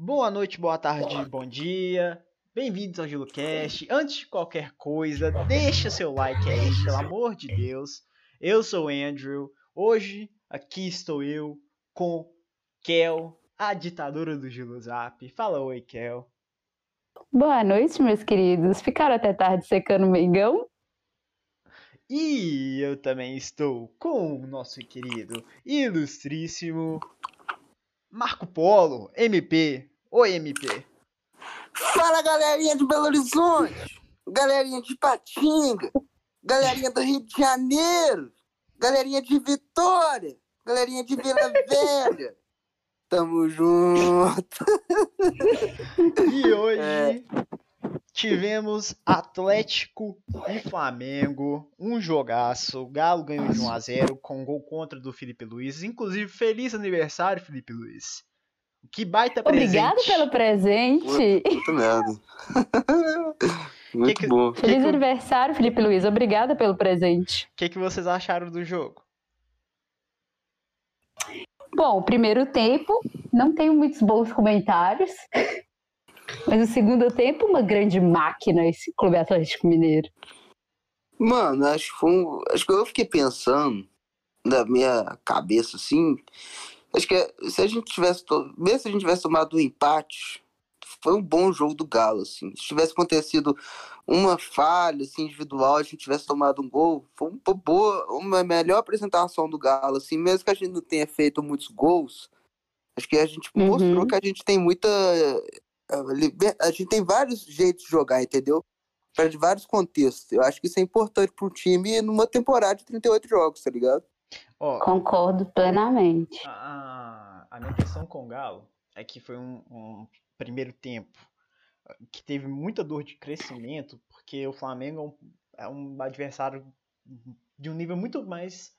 Boa noite, boa tarde, bom dia. Bem-vindos ao GiloCast. Antes de qualquer coisa, deixa seu like aí, pelo amor de Deus. Eu sou o Andrew. Hoje, aqui estou eu com Kel, a ditadora do Gilozap. Fala oi, Kel. Boa noite, meus queridos. Ficaram até tarde secando o Mengão? E eu também estou com o nosso querido, ilustríssimo Marco Polo, MP. Oi, MP. Fala, galerinha de Belo Horizonte, galerinha de Patinga, galerinha do Rio de Janeiro, galerinha de Vitória, galerinha de Vila Velha. Tamo junto. E hoje é. Tivemos Atlético e Flamengo, um jogaço. O Galo ganhou de 1x0 com um gol contra do Felipe Luiz. Inclusive, feliz aniversário, Felipe Luiz. Que baita presente. Obrigado pelo presente. Muito merda. Muito Que que- bom. Feliz que- aniversário, Felipe Luiz. Obrigada pelo presente. O que, que vocês acharam do jogo? Bom, primeiro tempo, não tenho muitos bons comentários. Mas o segundo tempo, uma grande máquina esse Clube Atlético Mineiro. Mano, acho que foi um... Acho que eu fiquei pensando na minha cabeça assim. Acho que é- se a gente tivesse. Mesmo se a gente tivesse tomado um empate, foi um bom jogo do Galo, assim. Se tivesse acontecido uma falha assim, individual, a gente tivesse tomado um gol, foi uma boa, uma melhor apresentação do Galo, assim, mesmo que a gente não tenha feito muitos gols. Acho que a gente Uhum. mostrou que a gente tem muita. A gente tem vários jeitos de jogar, entendeu? Para vários contextos. Eu acho que isso é importante para um time numa temporada de 38 jogos, tá ligado? Ó, Concordo plenamente. a, a minha questão com o Galo é que foi um, um primeiro tempo que teve muita dor de crescimento, porque o Flamengo é um, é um adversário de um nível muito mais.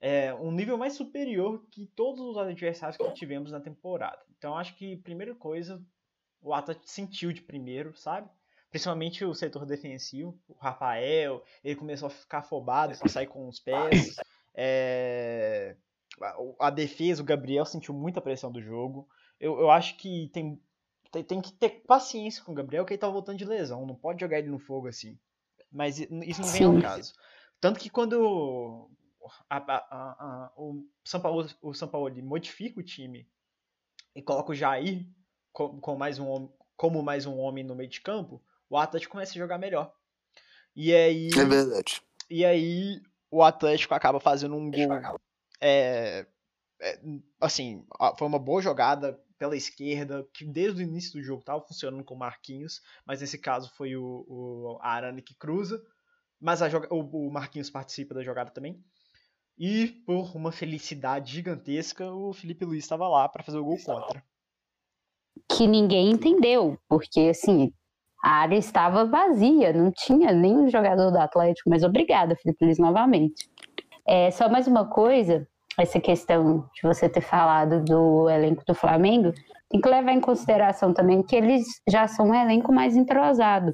É, um nível mais superior que todos os adversários que tivemos na temporada. Então acho que, primeira coisa, o Atlético sentiu de primeiro, sabe? Principalmente o setor defensivo, o Rafael, ele começou a ficar afobado, a sair com os pés. É, a, defesa, o Gabriel sentiu muita pressão do jogo. Eu, eu acho que tem, tem, tem que ter paciência com o Gabriel, que ele tá voltando de lesão. Não pode jogar ele no fogo assim. Mas isso não vem ao caso. Tanto que quando a- a- a- o São Paulo, o São Paulo modifica o time e coloca o Jair co- com mais um, como mais um homem no meio de campo, o Atlético começa a jogar melhor. E aí, É verdade. e aí o Atlético acaba fazendo um gol. é, é, assim, foi uma boa jogada pela esquerda, que desde o início do jogo estava funcionando com o Marquinhos, mas nesse caso foi o, o Arana que cruza. Mas a o, o Marquinhos participa da jogada também. E por uma felicidade gigantesca, o Felipe Luiz estava lá para fazer o gol contra. Que ninguém entendeu, porque assim, a área estava vazia, não tinha nenhum jogador do Atlético, mas obrigada, Felipe Luiz, novamente. É, só mais uma coisa, essa questão de você ter falado do elenco do Flamengo, tem que levar em consideração também que eles já são um elenco mais entrosado.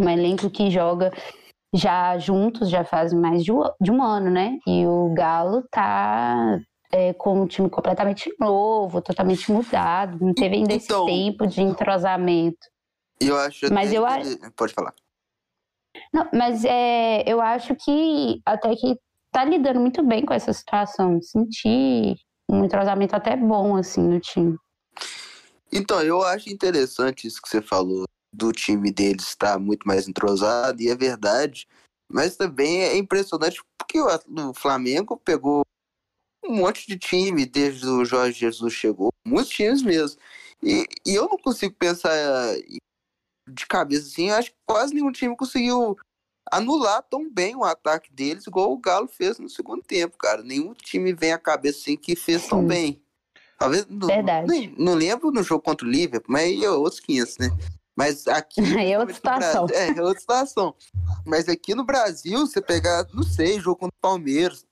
Um elenco que joga já juntos, já faz mais de um, ano, né? E o Galo tá é, com um time completamente novo, totalmente mudado, não teve ainda Então- esse tempo de entrosamento. Eu acho. Mas eu que- Pode falar. Não, mas é, eu acho que até que tá lidando muito bem com essa situação. Senti um entrosamento até bom, assim, no time. Então, eu acho interessante isso que você falou do time deles estar muito mais entrosado, e é verdade. Mas também é impressionante porque o Flamengo pegou um monte de time desde o Jorge Jesus chegou, muitos times mesmo. E, e eu não consigo pensar de cabeça assim, acho que quase nenhum time conseguiu anular tão bem o ataque deles, igual o Galo fez no segundo tempo, cara. Nenhum time vem à cabeça assim que fez tão bem. Talvez. Não, Verdade. nem- não lembro no jogo contra o Liverpool, mas aí é outros 500, né? Mas aqui. É outra situação. Brasil- É, é outra situação. Mas aqui no Brasil, você pegar, não sei, jogo contra o Palmeiras,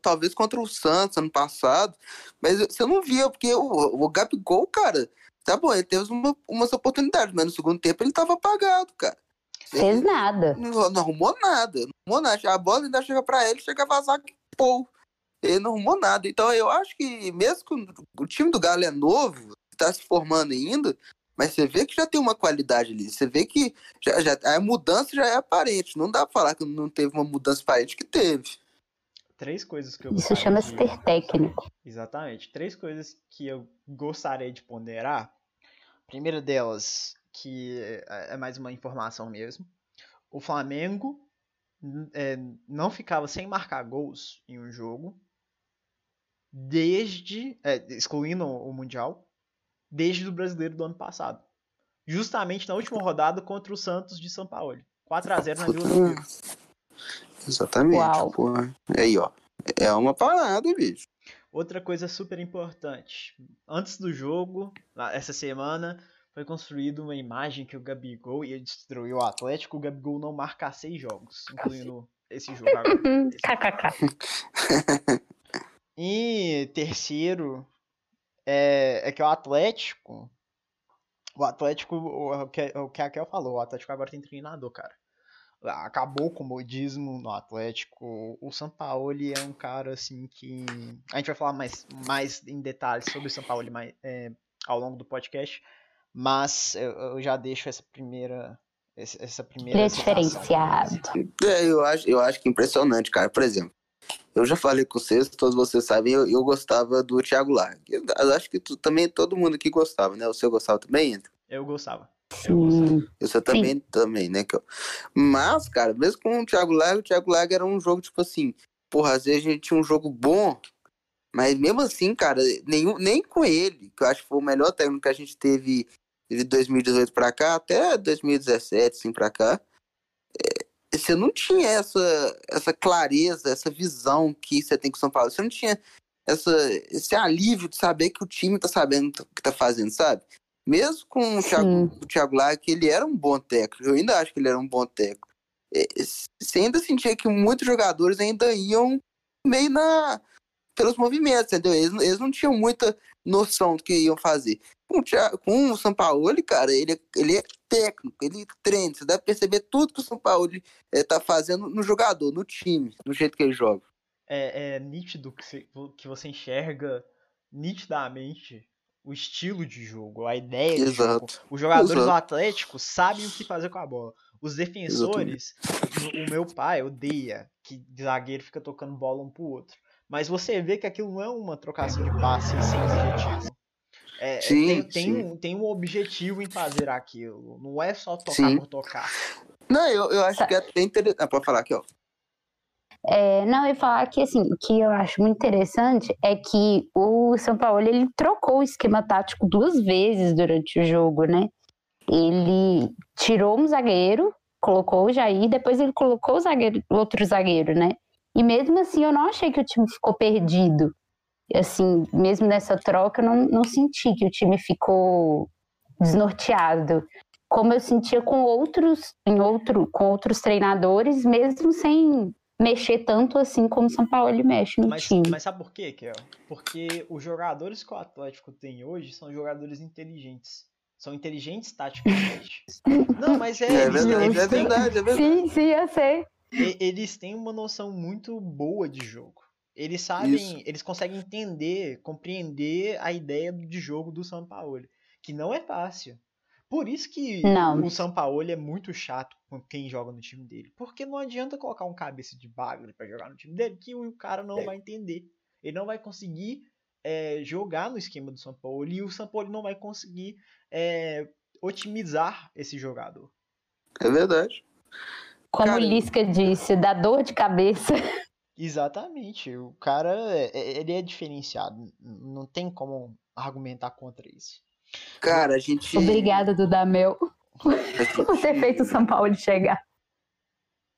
talvez contra o Santos ano passado, mas você não via, porque o, o Gabigol, cara, tá bom, ele teve uma, umas oportunidades, mas no segundo tempo ele tava apagado, cara. Fez nada. Não, não arrumou nada. Não arrumou nada. A bola ainda chega pra ele, chega a vazar que pô. Ele não arrumou nada. Então eu acho que, mesmo que o, o time do Galo é novo, tá se formando ainda, mas você vê que já tem uma qualidade ali. Você vê que já, já, a mudança já é aparente. Não dá pra falar que não teve uma mudança aparente que teve. Três coisas que eu Isso chama-se de... ter técnico. Exatamente. Três coisas que eu gostaria de ponderar. Primeira delas, que é mais uma informação mesmo. O Flamengo é, não ficava sem marcar gols em um jogo desde, é, excluindo o Mundial, desde o Brasileiro do ano passado. Justamente na última rodada contra o Santos de São Paulo. 4 a 0 na Vila Belmiro. Exatamente. Uau. Pô. Aí, ó. É uma parada, bicho. Outra coisa super importante. Antes do jogo, essa semana, foi construída uma imagem que o Gabigol ia destruir o Atlético. O Gabigol não marca seis jogos, incluindo esse jogo agora. KKK. E terceiro é, é que o Atlético. O Atlético, o que, o que a Kel falou, o Atlético agora tem treinador, cara. Acabou com o modismo no Atlético. O Sampaoli é um cara assim que. A gente vai falar mais, mais em detalhes sobre o Sampaoli mais, é, ao longo do podcast. Mas eu, eu já deixo essa primeira. Essa primeira. É diferenciado. É, eu acho, eu acho que impressionante, cara. Por exemplo, eu já falei com vocês, todos vocês sabem, eu, eu gostava do Thiago Lar. Eu, eu acho que tu, também todo mundo aqui gostava, né? O seu gostava também, André? Eu gostava. Eu gostava. Eu também, também, né? Mas, cara, mesmo com o Thiago Lar, o Thiago Lar era um jogo, tipo assim, porra, às vezes a gente tinha um jogo bom, mas mesmo assim, cara, nenhum, nem com ele, que eu acho que foi o melhor técnico que a gente teve de 2018 pra cá, até 2017, assim, pra cá, é, você não tinha essa, essa clareza, essa visão que você tem com o São Paulo. Você não tinha essa, esse alívio de saber que o time tá sabendo o que tá fazendo, sabe? Mesmo com o Thiago, o Thiago ele era um bom técnico, eu ainda acho que ele era um bom técnico. É, você ainda sentia que muitos jogadores ainda iam meio na pelos movimentos, entendeu? Eles, eles não tinham muita noção do que iam fazer. Com o, Thiago, com o São Paulo, cara, ele, ele é técnico, ele treina. Você deve perceber tudo que o São Paulo é, tá fazendo no jogador, no time, no jeito que ele joga. É, é nítido que você, que você enxerga nitidamente o estilo de jogo, a ideia de jogo. Os jogadores Exato. do Atlético sabem o que fazer com a bola. Os defensores, o, o meu pai odeia que zagueiro fica tocando bola um pro outro. Mas você vê que aquilo não é uma trocação de passe sem objetivo. É, é, sim, tem, tem, Um, tem um objetivo em fazer aquilo. Não é só tocar sim. por tocar. Não, eu, eu acho que é até interessante. Ah, pode falar aqui, ó. É, não, eu ia falar que assim, o que eu acho muito interessante é que o São Paulo ele trocou o esquema tático duas vezes durante o jogo, né? Ele tirou um zagueiro, colocou o Jair, depois ele colocou o zagueiro, outro zagueiro, né? E mesmo assim, eu não achei que o time ficou perdido. Assim, mesmo nessa troca, eu não, não senti que o time ficou desnorteado. Como eu sentia com outros, em outro, com outros treinadores, mesmo sem mexer tanto assim como o São Paulo mexe no mas, time. Mas sabe por quê, Kel? Porque os jogadores que o Atlético tem hoje são jogadores inteligentes. São inteligentes taticamente. Não, mas é. É verdade, é verdade, é verdade. Sim, sim, eu sei eles têm uma noção muito boa de jogo. Eles sabem, Isso. eles conseguem entender, compreender a ideia de jogo do São Paulo, que não é fácil. Por isso que não. o São Paulo é muito chato com quem joga no time dele. Porque não adianta colocar um cabeça de bagre para jogar no time dele, que o cara não é. vai entender. Ele não vai conseguir é, jogar no esquema do São Paulo e o São Paulo não vai conseguir é, otimizar esse jogador. É verdade. Como cara, o Lisca disse, dá dor de cabeça. Exatamente. O cara, é, é, ele é diferenciado. Não tem como argumentar contra isso. Cara, a gente. Obrigada, Dudamel, por ter feito o São Paulo chegar.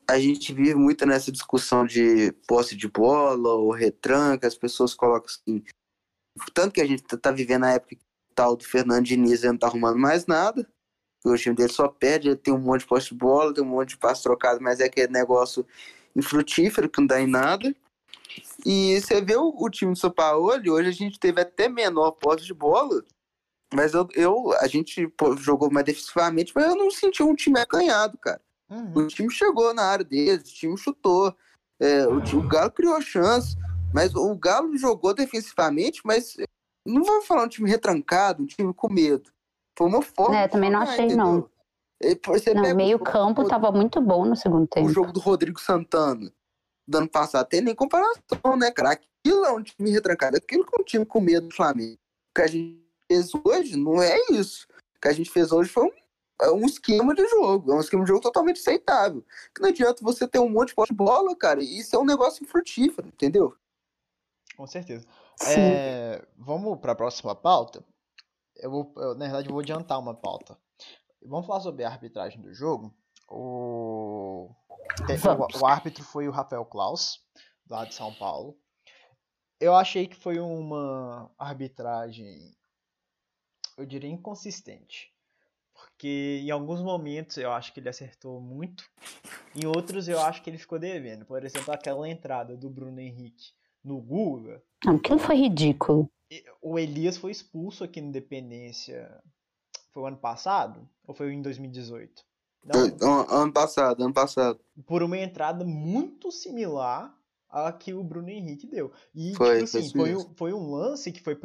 A gente vive muito nessa discussão de posse de bola ou retranca, as pessoas colocam assim. Tanto que a gente tá vivendo a época tal do Fernando Diniz não tá arrumando mais nada o time dele só perde, ele tem um monte de poste de bola, tem um monte de passe trocado, mas é aquele negócio infrutífero que não dá em nada. E você vê o, o time do São Paulo, hoje a gente teve até menor posse de bola, mas eu, eu a gente pô, jogou mais defensivamente, mas eu não senti um time acanhado, cara. Uhum. O time chegou na área deles, o time chutou, é, o, time, o Galo criou chance, mas o Galo jogou defensivamente, mas Não vou falar um time retrancado, um time com medo. Foi uma forma. É, também não achei, entendeu? não. E Você Não, meio o- campo o- tava muito bom no segundo o tempo. jogo do Rodrigo Santana do ano passado tem nem comparação, né, cara? Aquilo é um time retrancado, aquilo que é um time com medo do Flamengo. O que a gente fez hoje não é isso. O que a gente fez hoje foi um, é um esquema de jogo, é um esquema de jogo totalmente aceitável. Que não adianta você ter um monte de posse de bola, cara, e isso é um negócio frutífero, entendeu? Com certeza. É, vamos para a próxima pauta. Eu vou, eu, na verdade, eu vou adiantar uma pauta. Vamos falar sobre a arbitragem do jogo. O, o, o árbitro foi o Rafael Klaus, lá de São Paulo. Eu achei que foi uma arbitragem, eu diria, inconsistente. Porque em alguns momentos eu acho que ele acertou muito, em outros eu acho que ele ficou devendo. Por exemplo, aquela entrada do Bruno Henrique no Guga, Não, Aquilo foi ridículo. o Elias foi expulso aqui no Dependência. Foi o ano passado? Ou foi em 2018? Não, Ano, ano passado, ano passado. por uma entrada muito similar à que o Bruno Henrique deu. E, Foi, tipo foi assim, isso foi, um, foi um lance que foi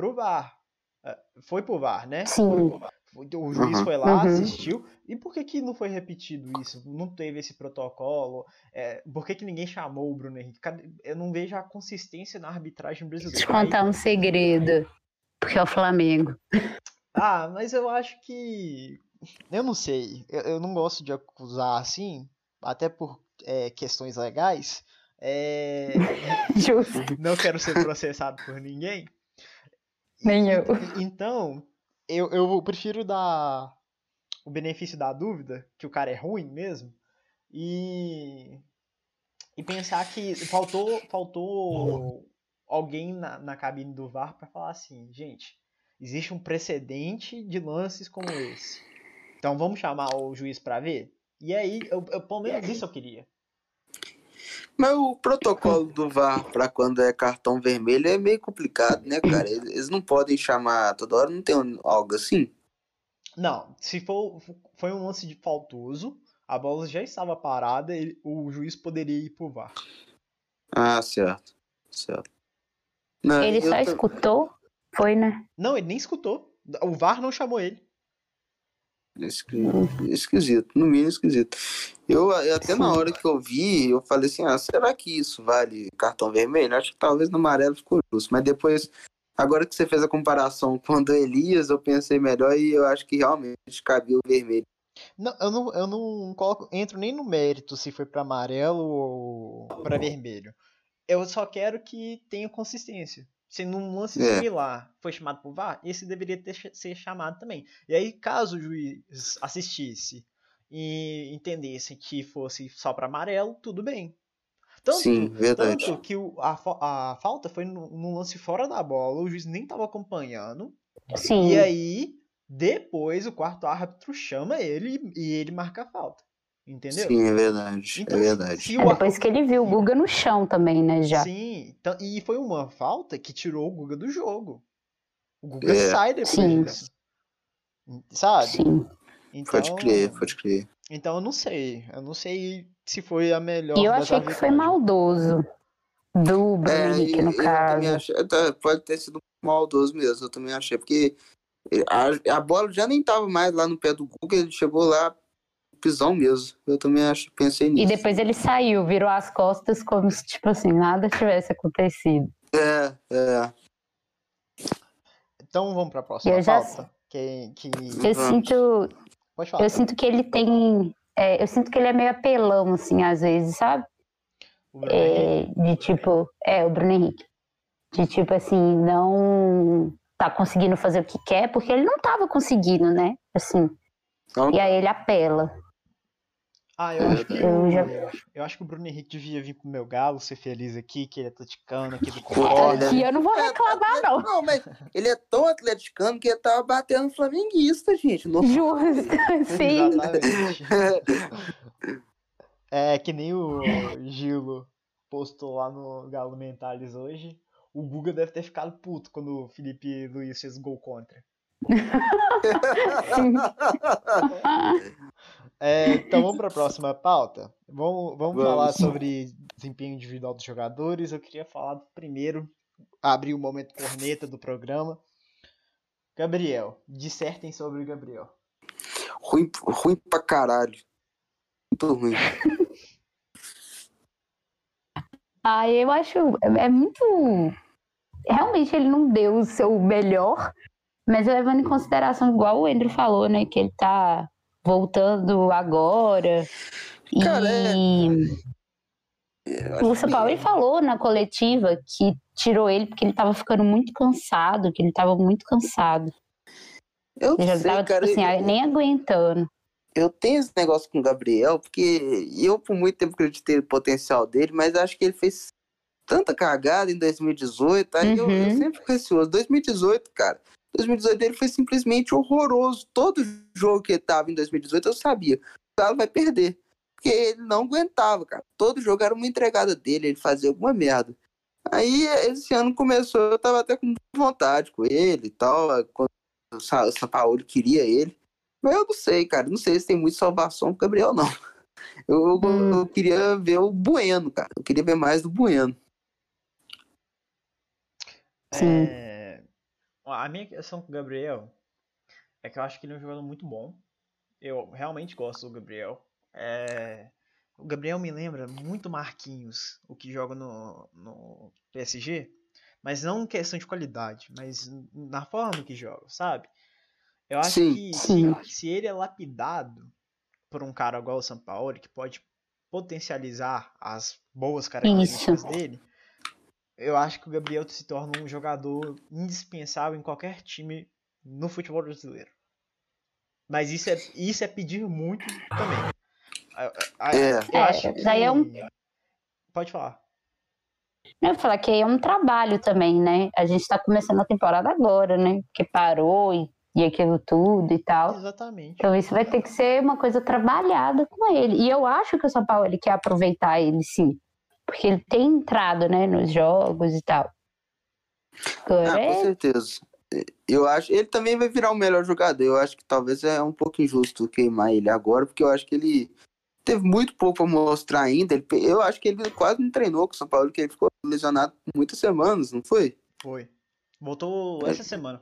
pro VAR. É, Foi pro VAR, né? Sim. O juiz Uhum. foi lá, Uhum. assistiu. E por que, que não foi repetido isso? Não teve esse protocolo? É, por que, que ninguém chamou o Bruno Henrique? Eu não vejo a consistência na arbitragem Deixa eu brasileira. Aí- contar um segredo. Porque é o Flamengo. Ah, mas eu acho que. Eu não sei. Eu, eu não gosto de acusar assim, até por é, questões legais. É, Justo. não quero ser processado por ninguém. Nem eu. Então, eu, eu prefiro dar o benefício da dúvida, que o cara é ruim mesmo, e, e pensar que faltou, faltou alguém na, na cabine do VAR para falar assim, gente, existe um precedente de lances como esse. Então vamos chamar o juiz para ver? E aí, eu, eu, pelo menos isso eu queria. Mas o protocolo do VAR pra quando é cartão vermelho é meio complicado, né, cara? Eles, não podem chamar toda hora, não tem algo assim? Não, se for foi um lance de faltoso, a bola já estava parada, ele- o juiz poderia ir pro VAR. Ah, certo. Certo. Não, Ele só tô- escutou? Foi, né? Não, ele nem escutou. O VAR não chamou ele. Esqui- Esquisito, no mínimo esquisito. Eu, até na hora que eu vi, eu falei assim, ah, será que isso vale cartão vermelho? Acho que talvez no amarelo ficou justo, mas depois, agora que você fez a comparação com o do Elias, eu pensei melhor e eu acho que realmente cabia o vermelho. Não, eu não, eu não coloco, entro nem no mérito se foi para amarelo ou para vermelho. Eu só quero que tenha consistência. Se num lance É. similar foi chamado por VAR, esse deveria ter, ser chamado também. E aí, caso o juiz assistisse e entendesse que fosse só para amarelo, tudo bem. Tanto, Sim, verdade. tanto que o- a, a falta foi num num lance fora da bola, o juiz nem estava acompanhando. Sim. E aí, depois o quarto árbitro chama ele e ele marca a falta. Entendeu? Sim, é verdade. Então, é verdade. se É o- depois que ele viu o Guga no chão também, né? Já. Sim, então- e foi uma falta que tirou o Guga do jogo. O Guga É. sai depois Sim. disso. Sabe? Sim. Então, Pode crer, pode crer. então eu não sei. Eu não sei se foi a melhor. E eu achei que foi maldoso do Bruno É, Henrique, eu, no eu caso. achei, pode ter sido maldoso mesmo, eu também achei, porque a, a bola já nem tava mais lá no pé do Guga, ele chegou lá pisão mesmo. Eu também acho, pensei E nisso. depois ele saiu, virou as costas como se, tipo assim, nada tivesse acontecido. É, é. Então vamos pra próxima Eu já pauta. Que, que... Eu Vamos. sinto, Pode falar. eu sinto que ele tem. é, eu sinto que ele é meio apelão, assim, às vezes, sabe? É, de tipo. É, o Bruno Henrique. De tipo assim, não tá conseguindo fazer o que quer, porque ele não tava conseguindo, né? Assim. Então, E aí ele apela. Ah, eu acho que Eu o, já- eu acho que o Bruno Henrique devia vir pro meu galo, ser feliz aqui, que ele é atleticano aqui do Pô, Concórdia. Aqui eu não vou reclamar, não. Não, mas ele é tão atleticano que ele tava batendo flamenguista, gente. Não... Justo, sim. É que nem o Gilo postou lá no Galo Mentales hoje. O Guga deve ter ficado puto quando o Felipe Luiz fez gol contra. sim. É, então vamos para a próxima pauta. Vamos, vamos, Vamos. falar sobre desempenho individual dos jogadores. Eu queria falar primeiro, abrir o momento corneta do programa. Gabriel, dissertem sobre o Gabriel. Ruim, ruim pra caralho. Muito ruim. Ah, eu acho. É muito. Realmente ele não deu o seu melhor, mas levando em consideração, igual o Andrew falou, né? Que ele tá voltando agora. Cara, e é- o São Paulo ele falou na coletiva que tirou ele porque ele tava ficando muito cansado, que ele tava muito cansado. Eu Ele já sei, tava, cara. tipo assim, eu- nem aguentando. eu tenho esse negócio com o Gabriel, porque eu por muito tempo acreditei no potencial dele, mas acho que ele fez tanta cagada em 2018, aí eu, eu Uhum. sempre fico receoso. 2018, cara, 2018 ele foi simplesmente horroroso. Todo jogo que ele tava em 2018 eu sabia, o Galo vai perder. Porque ele não aguentava, cara. Todo jogo era uma entregada dele, ele fazia alguma merda. Aí esse ano começou, eu tava até com vontade com ele e tal, quando o Paulo queria ele. Mas eu não sei, cara. Não sei se tem muita salvação pro Gabriel, não. Eu, eu- Hum. eu queria ver o Bueno, cara. Eu queria ver mais do Bueno. Sim. É, A minha questão com o Gabriel é que eu acho que ele é um jogador muito bom. Eu realmente gosto do Gabriel. É, O Gabriel me lembra muito Marquinhos, o que joga no, no PSG. Mas não em questão de qualidade, mas na forma que joga, sabe? Eu acho Sim. que Sim. se, se ele é lapidado por um cara igual o Sampaoli, que pode potencializar as boas características dele, eu acho que o Gabriel se torna um jogador indispensável em qualquer time no futebol brasileiro. Mas isso é, isso é pedir muito também. É. Eu É, acho que... daí é um- Pode falar. Eu falar que aí é um trabalho também, né? A gente tá começando a temporada agora, né? Que parou e, e aquilo tudo e tal. Exatamente. Então isso vai ter que ser uma coisa trabalhada com ele. E eu acho que o São Paulo ele quer aproveitar ele sim. Porque ele tem entrado, né, nos jogos e tal. Agora Ah, com é- certeza. Eu acho. Ele também vai virar o melhor jogador. Eu acho que talvez é um pouco injusto queimar ele agora, porque eu acho que ele teve muito pouco pra mostrar ainda. Ele- eu acho que ele quase não treinou com o São Paulo, porque ele ficou lesionado por muitas semanas, não foi? Foi. Voltou É. essa semana.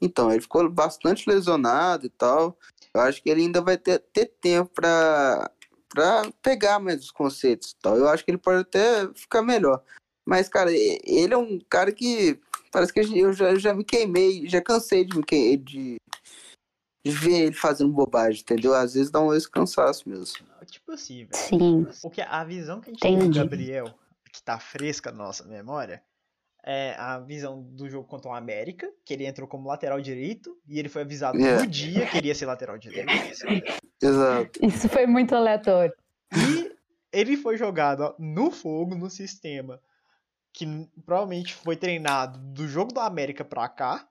Então, ele ficou bastante lesionado e tal. Eu acho que ele ainda vai ter, ter tempo pra, pra pegar mais os conceitos e tal. Eu acho que ele pode até ficar melhor. Mas, cara, ele é um cara que parece que eu já, já me queimei, já cansei de, me que- de, de ver ele fazendo bobagem, entendeu? Às vezes dá um esse cansaço mesmo. Tipo assim, velho. Sim. O que, a visão que a gente tem do Entendi. Gabriel, que tá fresca na nossa memória, é a visão do jogo contra o América, que ele entrou como lateral direito, e ele foi avisado É. no dia que ele ia ser lateral direito. Exato. Isso foi muito aleatório. E ele foi jogado no fogo, no sistema, que provavelmente foi treinado do jogo do América pra cá,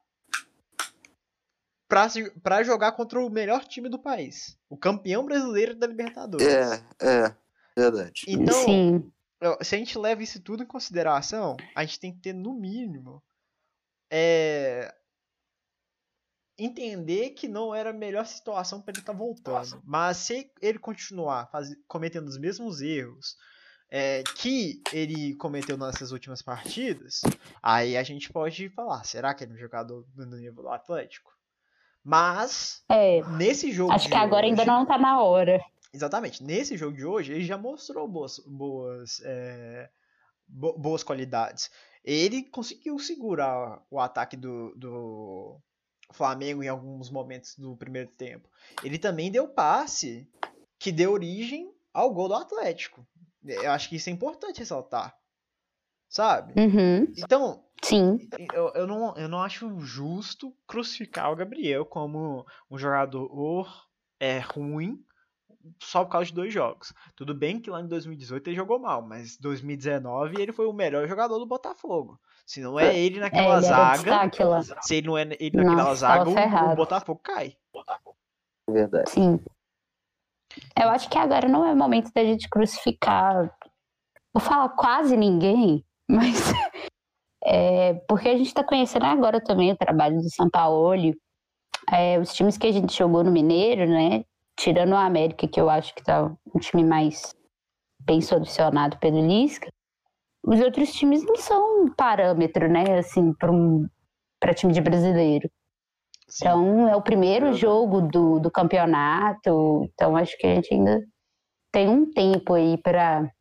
pra, se- pra jogar contra o melhor time do país, o campeão brasileiro da Libertadores. É, é, verdade. Então, Sim. Se a gente leva isso tudo em consideração, a gente tem que ter, no mínimo, é, entender que não era a melhor situação para ele estar voltando. Mas se ele continuar faz- cometendo os mesmos erros é, que ele cometeu nessas últimas partidas, aí a gente pode falar, será que ele é um jogador do nível do Atlético? Mas, É. nesse jogo Acho que agora ainda hoje- não tá na hora. Exatamente. Nesse jogo de hoje, ele já mostrou boas, boas, é, bo- boas qualidades. Ele conseguiu segurar o ataque do, do Flamengo em alguns momentos do primeiro tempo. Ele também deu passe que deu origem ao gol do Atlético. Eu acho que isso é importante ressaltar. Sabe? Uhum. Então, Sim. eu, eu, não, eu não acho justo crucificar o Gabriel como um jogador é, ruim só por causa de dois jogos. Tudo bem que lá em 2018 ele jogou mal, mas 2019 ele foi o melhor jogador do Botafogo. Se não é ele É, naquela ele era zaga, destaque lá. se ele não é ele naquela Nossa, zaga, o- o. Botafogo cai. É verdade. Sim. Eu acho que agora não é o momento da gente crucificar. Vou falar quase ninguém, mas. É, porque a gente está conhecendo agora também o trabalho do São Paulo. É, os times que a gente jogou no Mineiro, né? Tirando o América, que eu acho que tá um time mais bem solucionado pelo Lisca. Os outros times não são um parâmetro, né? Assim, para um, pra time de brasileiro. Sim. Então é o primeiro jogo do, do campeonato. Então acho que a gente ainda tem um tempo aí para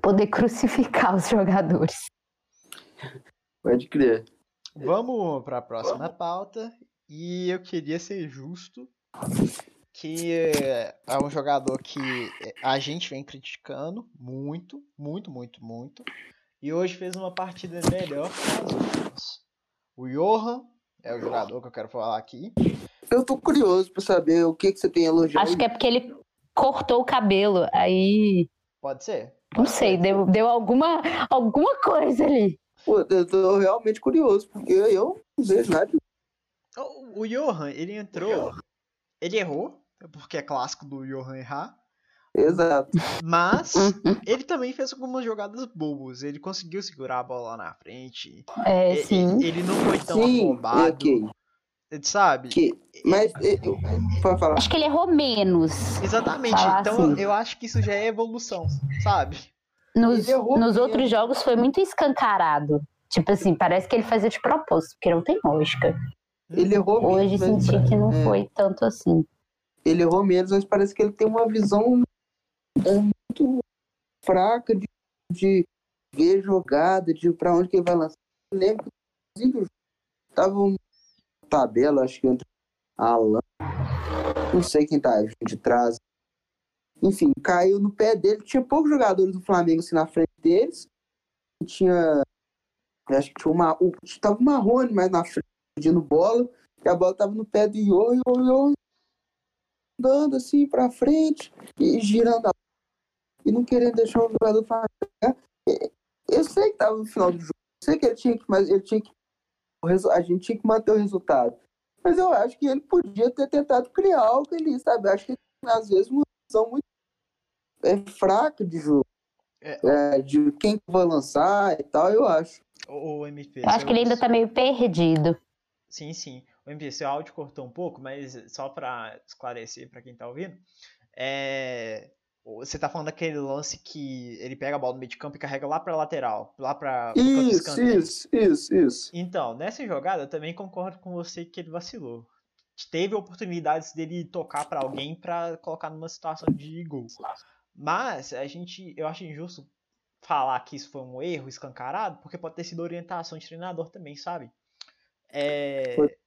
poder crucificar os jogadores. Pode crer. Vamos para a próxima pauta. E eu queria ser justo que é um jogador que a gente vem criticando muito, muito, muito, muito. E hoje fez uma partida melhor que as. O Johan é o jogador que eu quero falar aqui. Eu tô curioso pra saber o que, que você tem elogiado. Acho que é porque ele cortou o cabelo. Aí, Pode ser? não Pode sei, ser. deu, deu alguma, alguma coisa ali. Pô, eu tô realmente curioso, porque eu não vejo nada. o Johan, ele entrou. Ele errou, porque é clássico do Johan errar. Exato. Mas ele também fez algumas jogadas bobas. Ele conseguiu segurar a bola lá na frente. É, E- sim. Ele não foi tão Sim, afobado. ok. Sabe? Que, mas, eu- pode falar. Acho que ele errou menos. Exatamente. Falar Então assim. eu acho que isso já é evolução, sabe? Nos, nos outros jogos foi muito escancarado. Tipo assim, parece que ele fazia de propósito, porque não tem lógica. Ele errou Hoje menos, senti mas- que não é, foi tanto assim. Ele errou menos, mas parece que ele tem uma visão é, muito fraca de, de ver jogada, de pra onde que ele vai lançar. Eu lembro que inclusive, tava uma tabela, acho que entre Alan, não sei quem tá de trás. Enfim, caiu no pé dele. Tinha poucos jogadores do Flamengo assim na frente deles. Tinha. Acho que tinha uma. Tava o Marrone mais na frente pedindo bola. E a bola tava no pé do Iô, e o andando assim pra frente e girando a e não querendo deixar o jogador pagar. Eu sei que tava no final do jogo, eu sei que ele tinha que, mas ele tinha que a gente tinha que manter o resultado. Mas eu acho que ele podia ter tentado criar algo ali, sabe? Eu acho que às vezes uma visão muito é, fraca de jogo. É. É, de quem que vai lançar e tal, eu acho. O, o MP. Eu acho que ele ainda tá meio perdido. Sim, sim. O MP, seu áudio cortou um pouco, mas só pra esclarecer pra quem tá ouvindo. É... Você tá falando daquele lance que ele pega a bola no meio de campo e carrega lá pra lateral, lá pra Isso, isso, isso, isso. Então, nessa jogada eu também concordo com você que ele vacilou. Teve oportunidades dele tocar pra alguém pra colocar numa situação de gol. Mas a gente, eu acho injusto falar que isso foi um erro escancarado, porque pode ter sido orientação de treinador também, sabe? É, ser.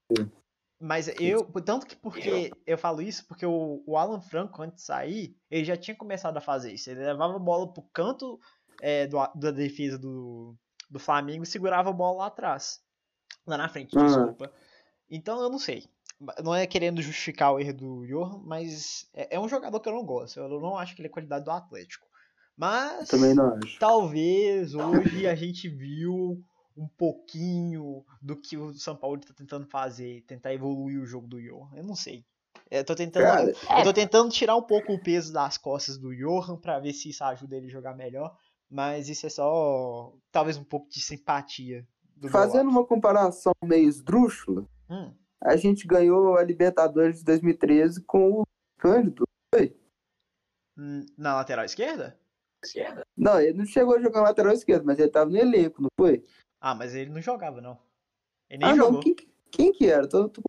Mas eu, tanto que porque eu falo isso, porque o, o Alan Franco, antes de sair, ele já tinha começado a fazer isso. Ele levava a bola pro canto é, do, da defesa do, do Flamengo e segurava a bola lá atrás. Lá na frente, Uhum. desculpa. Então eu não sei. Não é querendo justificar o erro do Johan, mas é, é um jogador que eu não gosto. Eu não acho que ele é qualidade do Atlético. Mas Também não acho. talvez hoje a gente viu um pouquinho do que o São Paulo está tentando fazer, tentar evoluir o jogo do Johan. Eu não sei. Eu tô tentando, Cara, eu tô tentando tirar um pouco o peso das costas do Johan pra ver se isso ajuda ele a jogar melhor, mas isso é só talvez um pouco de simpatia Fazendo uma comparação meio esdrúxula, Hum, a gente ganhou a Libertadores de 2013 com o Cândido. hum, na lateral esquerda? Não, ele não chegou a jogar na lateral esquerda, mas ele tava no elenco, não foi? Ah, mas ele não jogava não. Ele nem ah, jogou. não, quem, quem que era? Tô, tô...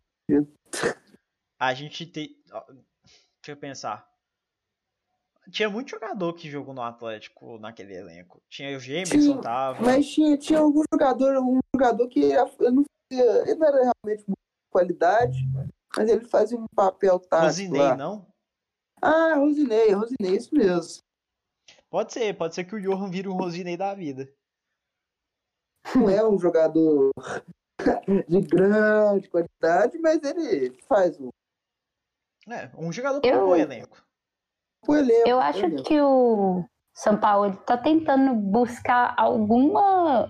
A gente tem. Deixa eu pensar. Tinha muito jogador que jogou no Atlético naquele elenco. Tinha o Gemerson, tava. Mas tinha, tinha algum jogador, um jogador que ele não, ele não era realmente de qualidade, mas ele fazia um papel tático Rosinei, lá. não? Ah, Rosinei, Rosinei, isso mesmo. Pode ser, pode ser que o Johan vire um Rosinei da vida. Não é um jogador de grande qualidade, mas ele faz um É, um jogador um bom elenco. elenco. Eu acho elenco. que o São Paulo ele tá tentando buscar alguma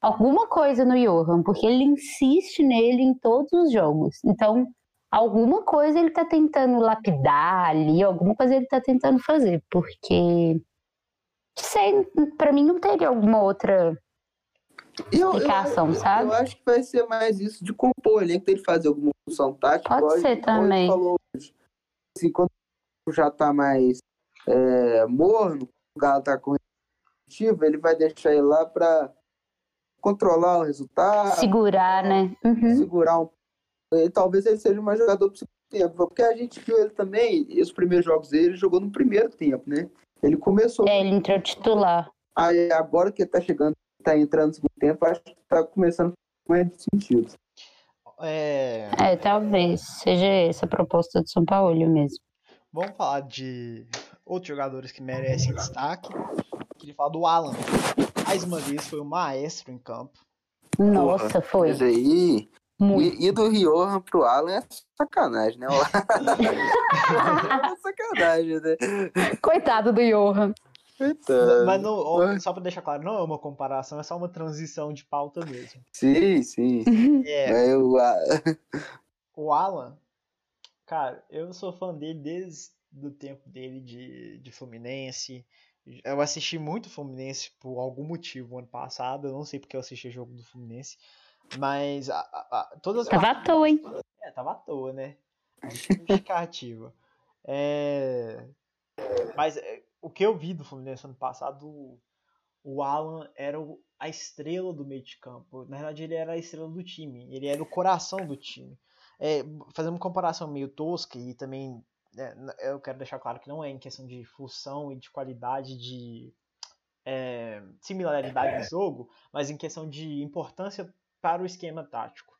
alguma coisa no Johan, porque ele insiste nele em todos os jogos. Então, alguma coisa ele tá tentando lapidar ali, alguma coisa ele tá tentando fazer, porque sei, para mim não teria alguma outra Eu- explicação, eu, sabe? Eu acho que vai ser mais isso de compor o elenco, dele fazer alguma função tática. Pode igual- ser igual ele também. falou. Assim, quando já tá mais é, morno, o Galo tá com ele vai deixar ele lá pra controlar o resultado, segurar, né? Uhum. segurar um ele, talvez ele seja mais jogador do segundo tempo, porque a gente viu ele também, os primeiros jogos dele, ele jogou no primeiro tempo, né? Ele começou. É, ele entrou titular. Aí agora que ele tá chegando, tá entrando no segundo tempo, acho que tá começando a fazer mais sentido. É, É, talvez seja essa a proposta do São Paulo mesmo. vamos falar de outros jogadores que merecem destaque. Queria falar do Alan. Mais uma vez foi o maestro em campo. Nossa, foi. Mas aí, Muito. e, e do Riohan pro Alan é sacanagem, né? é sacanagem, né? Coitado do Johan. Coitado. Mas não, só pra deixar claro, não é uma comparação, é só uma transição de pauta mesmo. Sim, sim. É, eu, ah, o Alan, cara, eu sou fã dele desde o tempo dele de, de Fluminense. Eu assisti muito Fluminense por algum motivo ano passado. Eu não sei porque eu assisti jogo do Fluminense. Mas a- a- a- todas as Tava à toa, hein? É, tava à toa, né? Justificativa. É... Mas é, o que eu vi do Fluminense ano passado, o- Alan era o- a estrela do meio de campo. Na verdade, ele era a estrela do time. Ele era o coração do time. É, fazendo uma comparação meio tosca e também é, eu quero deixar claro que não é em questão de função e de qualidade de é, similaridade do jogo, mas em questão de importância para o esquema tático.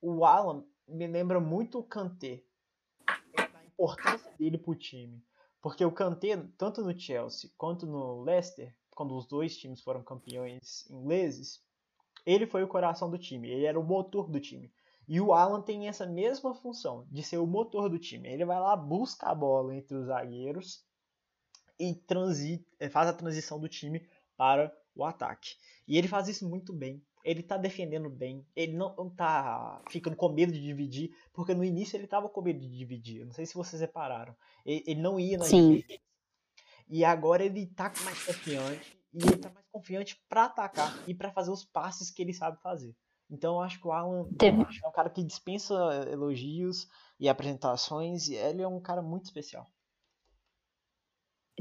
O Alan me lembra muito o Kanté, a importância dele para o time. Porque o Kanté, tanto no Chelsea quanto no Leicester, quando os dois times foram campeões ingleses, ele foi o coração do time, ele era o motor do time. E o Alan tem essa mesma função de ser o motor do time. Ele vai lá, busca a bola entre os zagueiros e transi faz a transição do time para o ataque. E ele faz isso muito bem. Ele tá defendendo bem. Ele não, tá ficando com medo de dividir, porque no início ele tava com medo de dividir. Não sei se vocês repararam. Ele, ele não ia na Sim. E agora ele tá mais confiante e ele tá mais confiante para atacar e para fazer os passes que ele sabe fazer. Então eu acho que o Alan é um cara que dispensa elogios e apresentações e ele é um cara muito especial.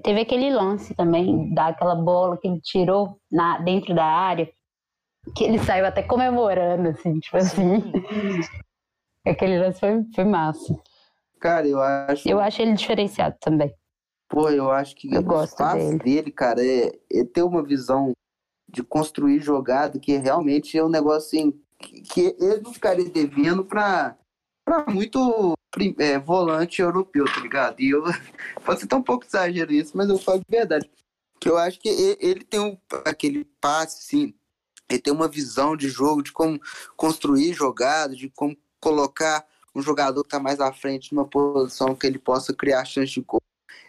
Teve aquele lance também, daquela bola que ele tirou na, dentro da área, que ele saiu até comemorando, assim, tipo assim. Aquele lance foi, foi massa. cara, eu acho. Eu acho ele diferenciado também. Pô, eu acho que Eu o gosto espaço dele. cara, é, é ter uma visão de construir jogada que realmente é um negócio assim, que, que ele não ficaria devendo pra, pra muito é, volante europeu, tá ligado? E eu, pode ser até um pouco exagero isso, mas eu falo de verdade. Que eu acho que ele tem um, aquele passe, assim, ele tem uma visão de jogo, de como construir jogada, de como colocar um jogador que tá mais à frente numa posição que ele possa criar chance de gol.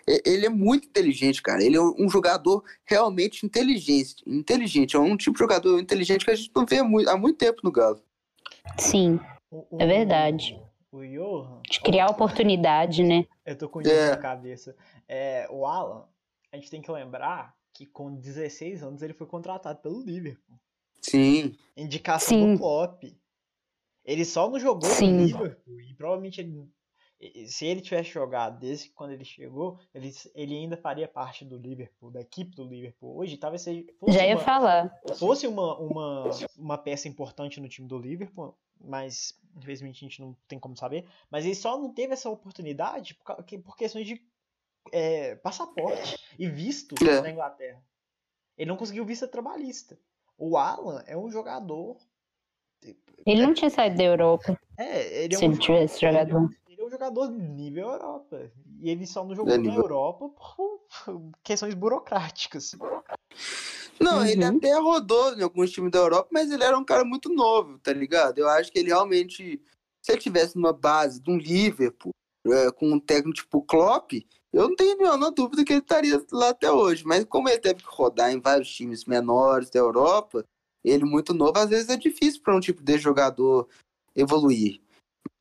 Ele é muito inteligente, cara. Ele é um jogador realmente inteligente. Inteligente. É um tipo de jogador inteligente que a gente não vê muito- há muito tempo no Galo. Sim, é verdade. O Johan, De criar oportunidade, né? eu tô com isso É. na cabeça. É, o Alan, a gente tem que lembrar que com 16 anos ele foi contratado pelo Liverpool. Sim. Indicação Sim. do Klopp. Ele só não jogou Sim. no Liverpool e provavelmente ele, se ele tivesse jogado desde quando ele chegou, ele, ele ainda faria parte do Liverpool, da equipe do Liverpool. Hoje talvez seja fosse Já ia uma- falar. fosse uma, uma, uma peça importante no time do Liverpool, mas infelizmente a gente não tem como saber. Mas ele só não teve essa oportunidade por, por questões de é, passaporte e visto É. na Inglaterra. Ele não conseguiu visto trabalhista. O Alan é um jogador. Ele não tinha saído da Europa É, ele é se um ele tivesse jogado lá. ele é um jogador nível Europa. E ele só não jogou É na Europa por questões burocráticas. Não, ele Uhum. até rodou em alguns times da Europa, mas ele era um cara muito novo, tá ligado? Eu acho que ele realmente, se ele tivesse numa base de um Liverpool, é, com um técnico tipo Klopp, eu não tenho nenhuma dúvida que ele estaria lá até hoje. Mas como ele teve que rodar em vários times menores da Europa, ele muito novo, às vezes é difícil para um tipo de jogador evoluir.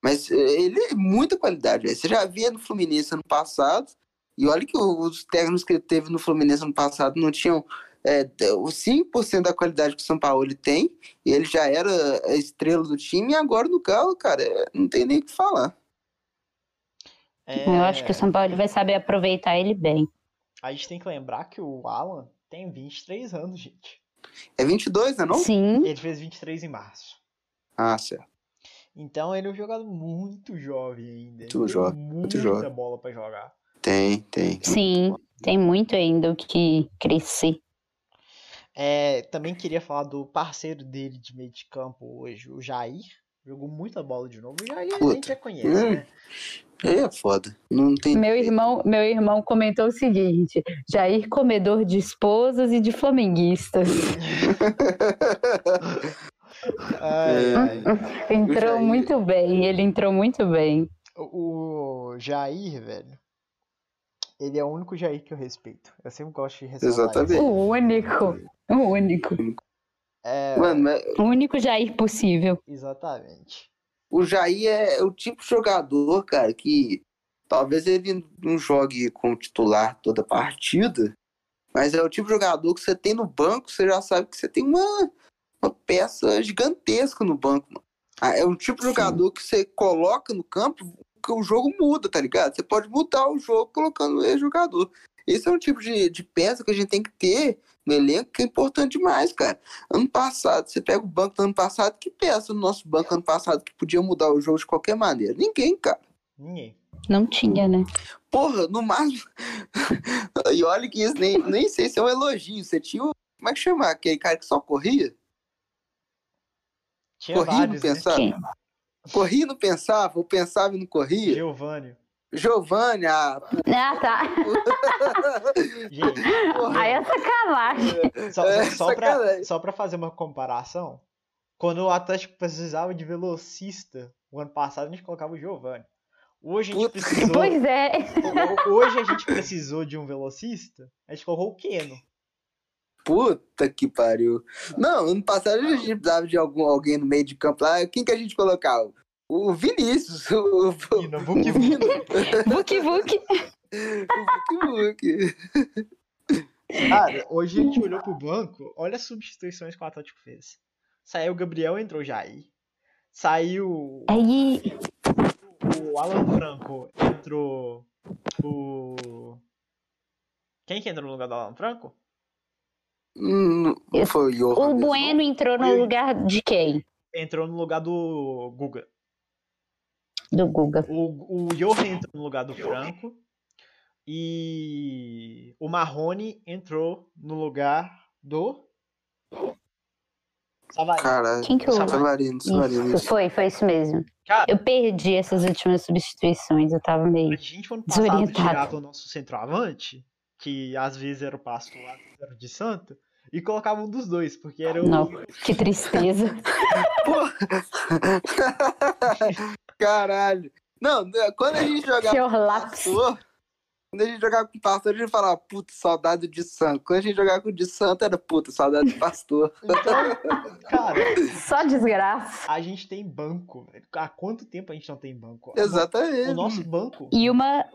Mas é, ele é muita qualidade. Você já via no Fluminense ano passado, e olha que os técnicos que ele teve no Fluminense ano passado não tinham é, os 5% da qualidade que o São Paulo tem, e ele já era a estrela do time, e agora no Galo, cara, não tem nem o que falar. É, Eu acho que o São Paulo vai saber aproveitar ele bem. A gente tem que lembrar que o Alan tem 23 anos, gente. É 22, né, não? Sim, Ele fez 23 em março. Ah, certo. Então ele é um jogador muito jovem ainda. Muito Tem jovem, muita muito jovem. bola pra jogar. Tem, tem. Sim, tem muito ainda o que crescer. É, também queria falar do parceiro dele de meio de campo hoje, o Jair. Jogou muita bola de novo. O Jair a Puta. gente já conhece, Hum. né? Aí é foda. Não tem. Meu irmão, meu irmão comentou o seguinte: Jair comedor de esposas e de flamenguistas. Ai, É. ai. Entrou Jair- muito bem, ele entrou muito bem. O Jair, velho, ele é o único Jair que eu respeito. Eu sempre gosto de ressaltar Exatamente. isso. O único, o único, É, Mano, mas o único Jair possível. exatamente. o Jair é o tipo de jogador, cara, que talvez ele não jogue como titular toda partida, mas é o tipo de jogador que você tem no banco, você já sabe que você tem uma, uma peça gigantesca no banco. mano. Ah, É um tipo de Sim. jogador que você coloca no campo que o jogo muda, tá ligado? Você pode mudar o jogo colocando esse jogador. Esse é um tipo de, de peça que a gente tem que ter no elenco que é importante demais, cara. Ano passado, você pega o banco do ano passado, que peça no nosso banco ano passado que podia mudar o jogo de qualquer maneira? Ninguém, cara. Ninguém. Não tinha, né? Porra, no máximo. e olha que isso nem, nem sei se é um elogio. Você tinha o. Como é que chama? Aquele cara que só corria? Tinha corria e não né? pensava? Quem? Corria e não pensava, ou pensava e não corria? Giovanni. Giovanni, ah, Ah, tá. Gente, Aí é sacanagem. só, É, só, pra, sacanagem. só pra fazer uma comparação, quando o Atlético precisava de velocista, o ano passado a gente colocava o Giovanni. Hoje a gente Puta. precisou. Pois é. ho- Hoje a gente precisou de um velocista, a gente colocou o Keno. puta que pariu. Não, ano passado a gente precisava de algum, alguém no meio de campo lá. Quem que a gente colocava? O Vinícius, o, o, Keno, Vuk Vuk. Vuk Vuk. o Hulk. Cara, hoje a gente olhou pro banco, olha as substituições que o Atlético fez. Saiu o Gabriel, entrou o Jair. Saiu Aí, o Alan Franco, entrou o. Quem que entrou no lugar do Alan Franco? Hum, Não foi o Johan o mesmo, Bueno entrou no lugar de quem? Entrou no lugar do Guga. Do Guga. O, o Johan entrou no lugar do Franco. E o Marrone entrou no lugar do. Savarino. Caralho. Quem que eu. Savarino, Savarino. Isso, foi, foi isso mesmo. Cara, Eu perdi essas últimas substituições, eu tava a meio. gente ano passado Desorientado. tirava o nosso centroavante, que às vezes era o Pasto lá, às vezes era o de Santo, e colocava um dos dois, porque era o. Não, que tristeza. Caralho. Não, né, quando a gente jogava com pastor, quando a gente jogava com pastor, a gente falava, puta, saudade de santo. Quando a gente jogava com o de santo, era puta, saudade de pastor. Cara, Só desgraça. a gente tem banco. Há quanto tempo a gente não tem banco? Exatamente. O nosso banco. E uma,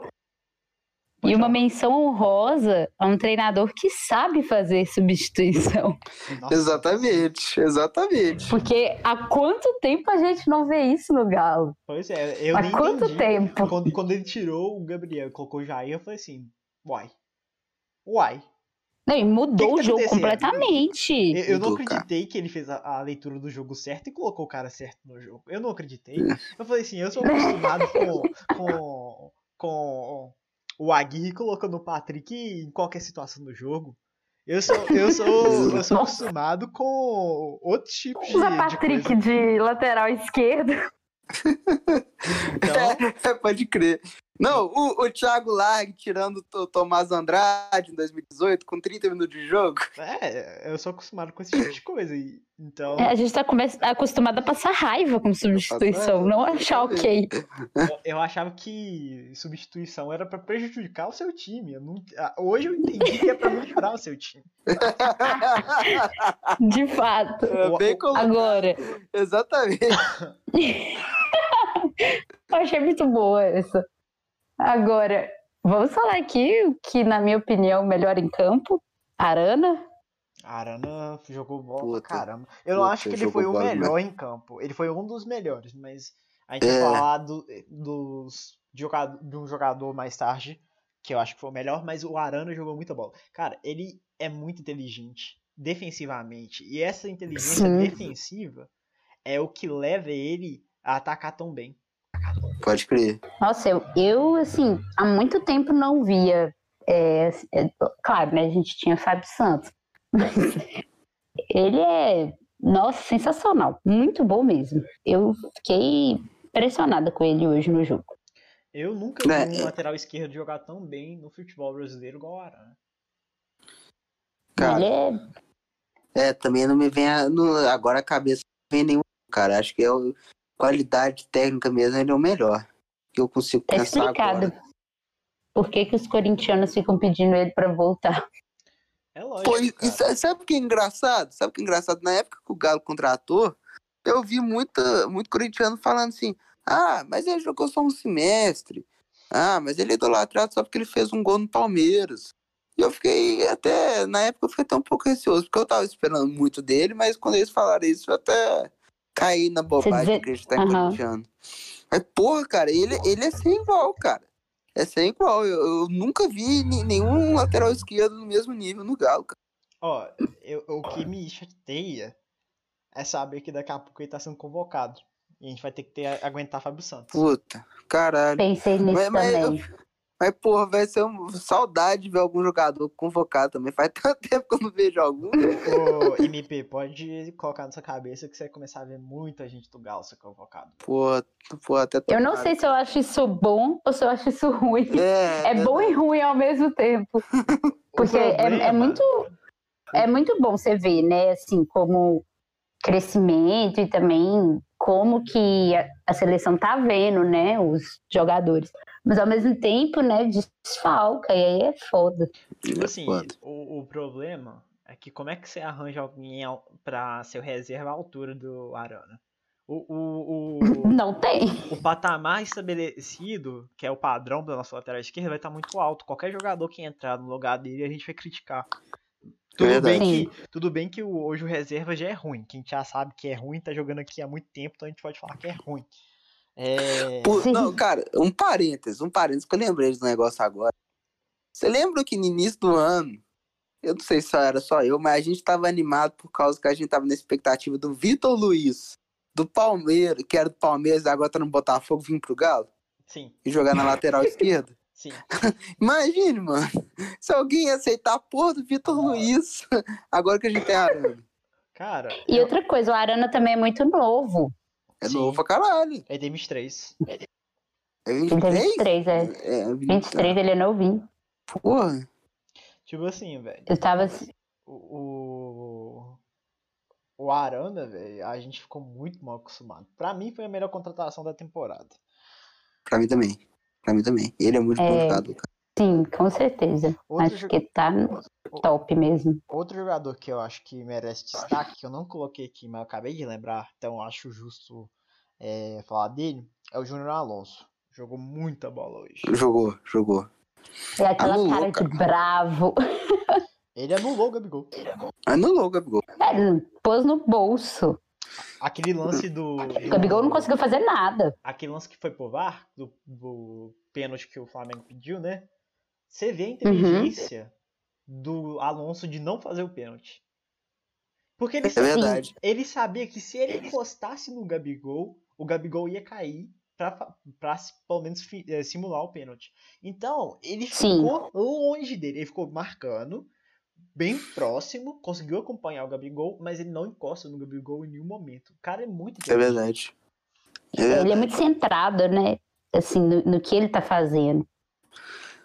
Pode e uma falar. menção honrosa a um treinador que sabe fazer substituição. Nossa, Exatamente, exatamente. Porque há quanto tempo a gente não vê isso no Galo? Pois é, eu Há nem quanto entendi. tempo? Quando, quando ele tirou o Gabriel e colocou o Jair, eu falei assim, uai. Uai. Não, e mudou O que que o jogo tá completamente. Eu, eu não acreditei que ele fez a, a leitura do jogo certo e colocou o cara certo no jogo. Eu não acreditei. É. Eu falei assim, eu sou acostumado com, com, com o Aguirre colocando o Patrick em qualquer situação do jogo. Eu sou, eu sou, eu sou acostumado com outros tipos de, Usa de Patrick coisa. de lateral esquerdo. Então, É, pode crer. Não, o, o Thiago Largue tirando o Tomás Andrade em 2018 com 30 minutos de jogo. é, eu sou acostumado com esse tipo de coisa. e- Então, É, a gente tá acostumado a passar raiva com substituição, não achar ok. eu, eu achava que substituição era pra prejudicar o seu time. Eu não- ah, hoje eu entendi que é pra melhorar o seu time. De fato. É bem colocado. Agora, Exatamente. eu achei muito boa essa. Agora, vamos falar aqui o que, na minha opinião, melhor em campo. Arana. Arana jogou bola Puta. pra caramba. Eu não Puta, acho que ele foi o melhor em campo. Ele foi um dos melhores, mas a gente vai É. falar do, dos, de, jogado- de um jogador mais tarde, que eu acho que foi o melhor, mas o Arana jogou muita bola. Cara, ele é muito inteligente defensivamente. E essa inteligência Sim. defensiva é o que leva ele a atacar tão bem. Pode crer. Nossa, eu, eu assim, há muito tempo não via. é, é, claro, né? A gente tinha Fábio Santos. Mas ele é, nossa, sensacional. Muito bom mesmo. Eu fiquei impressionada com ele hoje no jogo. Eu nunca É, vi um é. lateral esquerdo jogar tão bem no futebol brasileiro igual o Arana. Cara, ele é. é, também não me vem a, no- agora a cabeça não vem nenhum, cara. Acho que é o qualidade técnica mesmo, ele é o melhor. Que eu consigo Tá pensar explicado. agora. Por que, que os corintianos ficam pedindo ele pra voltar? É lógico. E, cara. sa- sabe o que é engraçado? Sabe o que é engraçado? Na época que o Galo contratou, eu vi muita, muito corintiano falando assim: ah, mas ele jogou só um semestre. Ah, mas ele é idolatrado só porque ele fez um gol no Palmeiras. E eu fiquei até, na época eu fiquei até um pouco receoso, porque eu tava esperando muito dele, mas quando eles falaram isso, eu até caí na bobagem dizer- de acreditar em Aham. corintiano. Mas, porra, cara, ele, ele é sem igual, cara. É sem igual. Eu, eu nunca vi nenhum lateral esquerdo no mesmo nível no Galo, cara. Ó, eu- o que me chateia é saber que daqui a pouco ele tá sendo convocado. E a gente vai ter que ter, aguentar Fábio Santos. Puta, caralho. Pensei nisso Mas- mas eu- também. Mas, porra, vai ser uma saudade de ver algum jogador convocado também. Faz tanto tempo que eu não vejo algum. Ô, MP, pode colocar na sua cabeça que você vai começar a ver muita gente do Galo ser convocado. Porra, porra, até Eu não sei se eu acho isso bom ou se eu acho isso ruim. É, É bom e ruim ao mesmo tempo. Porque é, é muito é muito bom você ver, né, assim, como crescimento e também como que a, a seleção tá vendo, né, os jogadores. Mas ao mesmo tempo, né, desfalca, e aí é foda. Tipo assim, o, o problema é que como é que você arranja alguém pra ser o reserva à altura do Arana? O, o, o, Não tem. o patamar estabelecido, que é o padrão da nossa lateral esquerda, vai estar muito alto. Qualquer jogador que entrar no lugar dele, a gente vai criticar. Tudo Verdade. bem, que, tudo bem que o- hoje o reserva já é ruim. Quem já sabe que é ruim, tá jogando aqui há muito tempo, então a gente pode falar que é ruim. É... Sim. não, cara, um parênteses, um parênteses que eu lembrei do negócio agora. Você lembra que no início do ano, eu não sei se era só eu, mas a gente tava animado por causa que a gente tava na expectativa do Vitor Luiz, do Palmeiras, que era do Palmeiras e agora tá no Botafogo, vir pro Galo Sim, e jogar na lateral esquerda. Sim. Imagine, mano, se alguém ia aceitar a porra do Vitor Luiz, agora que a gente tem Arana. Cara, E eu- outra coisa, o Arana também é muito novo. É Sim. novo pra caralho. ele tem 23. É Ele tem 23? 23, é. É, 23, ele é novinho. Porra. Tipo assim, velho. Eu tava. O, o, o Arana, velho, a gente ficou muito mal acostumado. Pra mim foi a melhor contratação da temporada. Pra mim também. Pra mim também. Ele é muito bom É. jogador, cara. Sim, com certeza. Outro Acho jo- que tá top mesmo. Outro jogador que eu acho que merece destaque, que eu não coloquei aqui, mas eu acabei de lembrar, então acho justo é, falar dele, é o Júnior Alonso. Jogou muita bola hoje. Jogou, jogou. É aquela Anulou, cara de cara. bravo. Ele anulou o Gabigol. Anulou o Gabigol. É, pôs no bolso. Aquele lance do. O Gabigol não conseguiu fazer nada. Aquele lance que foi pro VAR, do, do pênalti que o Flamengo pediu, né? Você vê a Uhum. inteligência do Alonso de não fazer o pênalti. Porque ele, É sabia, verdade. ele sabia que se ele encostasse no Gabigol, o Gabigol ia cair pra, pra pelo menos eh, simular o pênalti. Então, ele Sim. ficou longe dele, ele ficou marcando, bem próximo, conseguiu acompanhar o Gabigol, mas ele não encosta no Gabigol em nenhum momento. O cara é muito É verdade. É verdade. Ele é muito centrado, né? Assim, no, no que ele tá fazendo.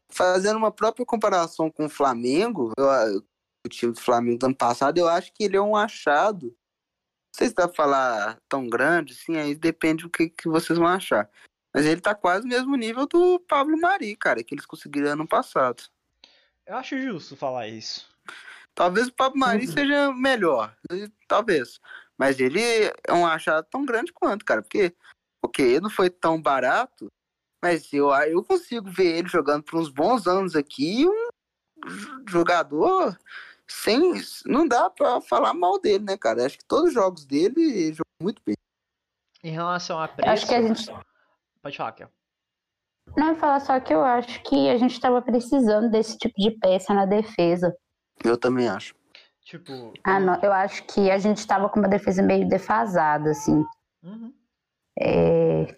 Fazendo uma própria comparação com o Flamengo, eu- o time do Flamengo do ano passado, eu acho que ele é um achado. Não sei se dá pra falar tão grande, assim, aí depende do que, que vocês vão achar. Mas ele tá quase no mesmo nível do Pablo Mari, cara, que eles conseguiram ano passado. Eu acho justo falar isso. Talvez o Pablo Mari Uhum. seja melhor, talvez. Mas ele é um achado tão grande quanto, cara, porque, ok, ele não foi tão barato, mas eu, eu consigo ver ele jogando por uns bons anos aqui, um jogador sem. Não dá pra falar mal dele, né, cara? Acho que todos os jogos dele ele jogou muito bem. Em relação a Eu preço. acho que a gente. Pode falar, Kel. Não, falar só que eu acho que a gente tava precisando desse tipo de peça na defesa. Eu também acho. Tipo. Ah, não, eu acho que a gente tava com uma defesa meio defasada, assim. Uhum. É,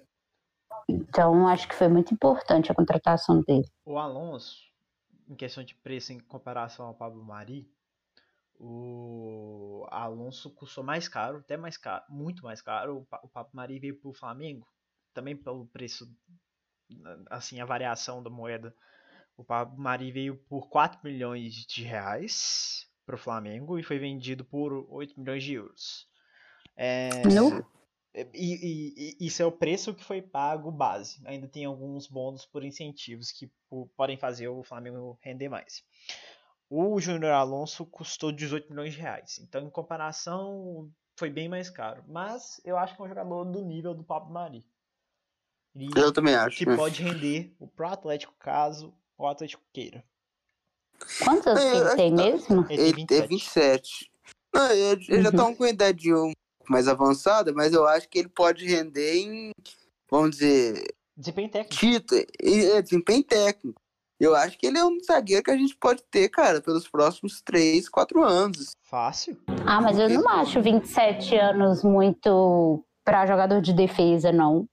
então, acho que foi muito importante a contratação dele. O Alonso, em questão de preço em comparação ao Pablo Mari, o Alonso custou mais caro, até mais caro, muito mais caro. O Pablo Mari veio para o Flamengo, também pelo preço, assim, a variação da moeda. O Pablo Mari veio por 4 milhões de reais para o Flamengo e foi vendido por 8 milhões de euros. É, Não. E, e, e, isso é o preço que foi pago base. Ainda tem alguns bônus por incentivos que podem fazer o Flamengo render mais. O Júnior Alonso custou 18 milhões de reais. Então, em comparação, foi bem mais caro. Mas eu acho que é um jogador do nível do Pablo Mari. E eu também acho. Que né? pode render pro Atlético caso o Atlético queira. Quantos anos é, ele tem mesmo? Ele, tem 27. 27. Não, ele, ele uhum. já tá com idade um mais avançada, mas eu acho que ele pode render em, vamos dizer... Desempenho técnico. Título, é, desempenho técnico. Eu acho que ele é um zagueiro que a gente pode ter, cara, pelos próximos 3, 4 anos. Fácil. Ah, mas eu não acho 27 anos muito para jogador de defesa, não.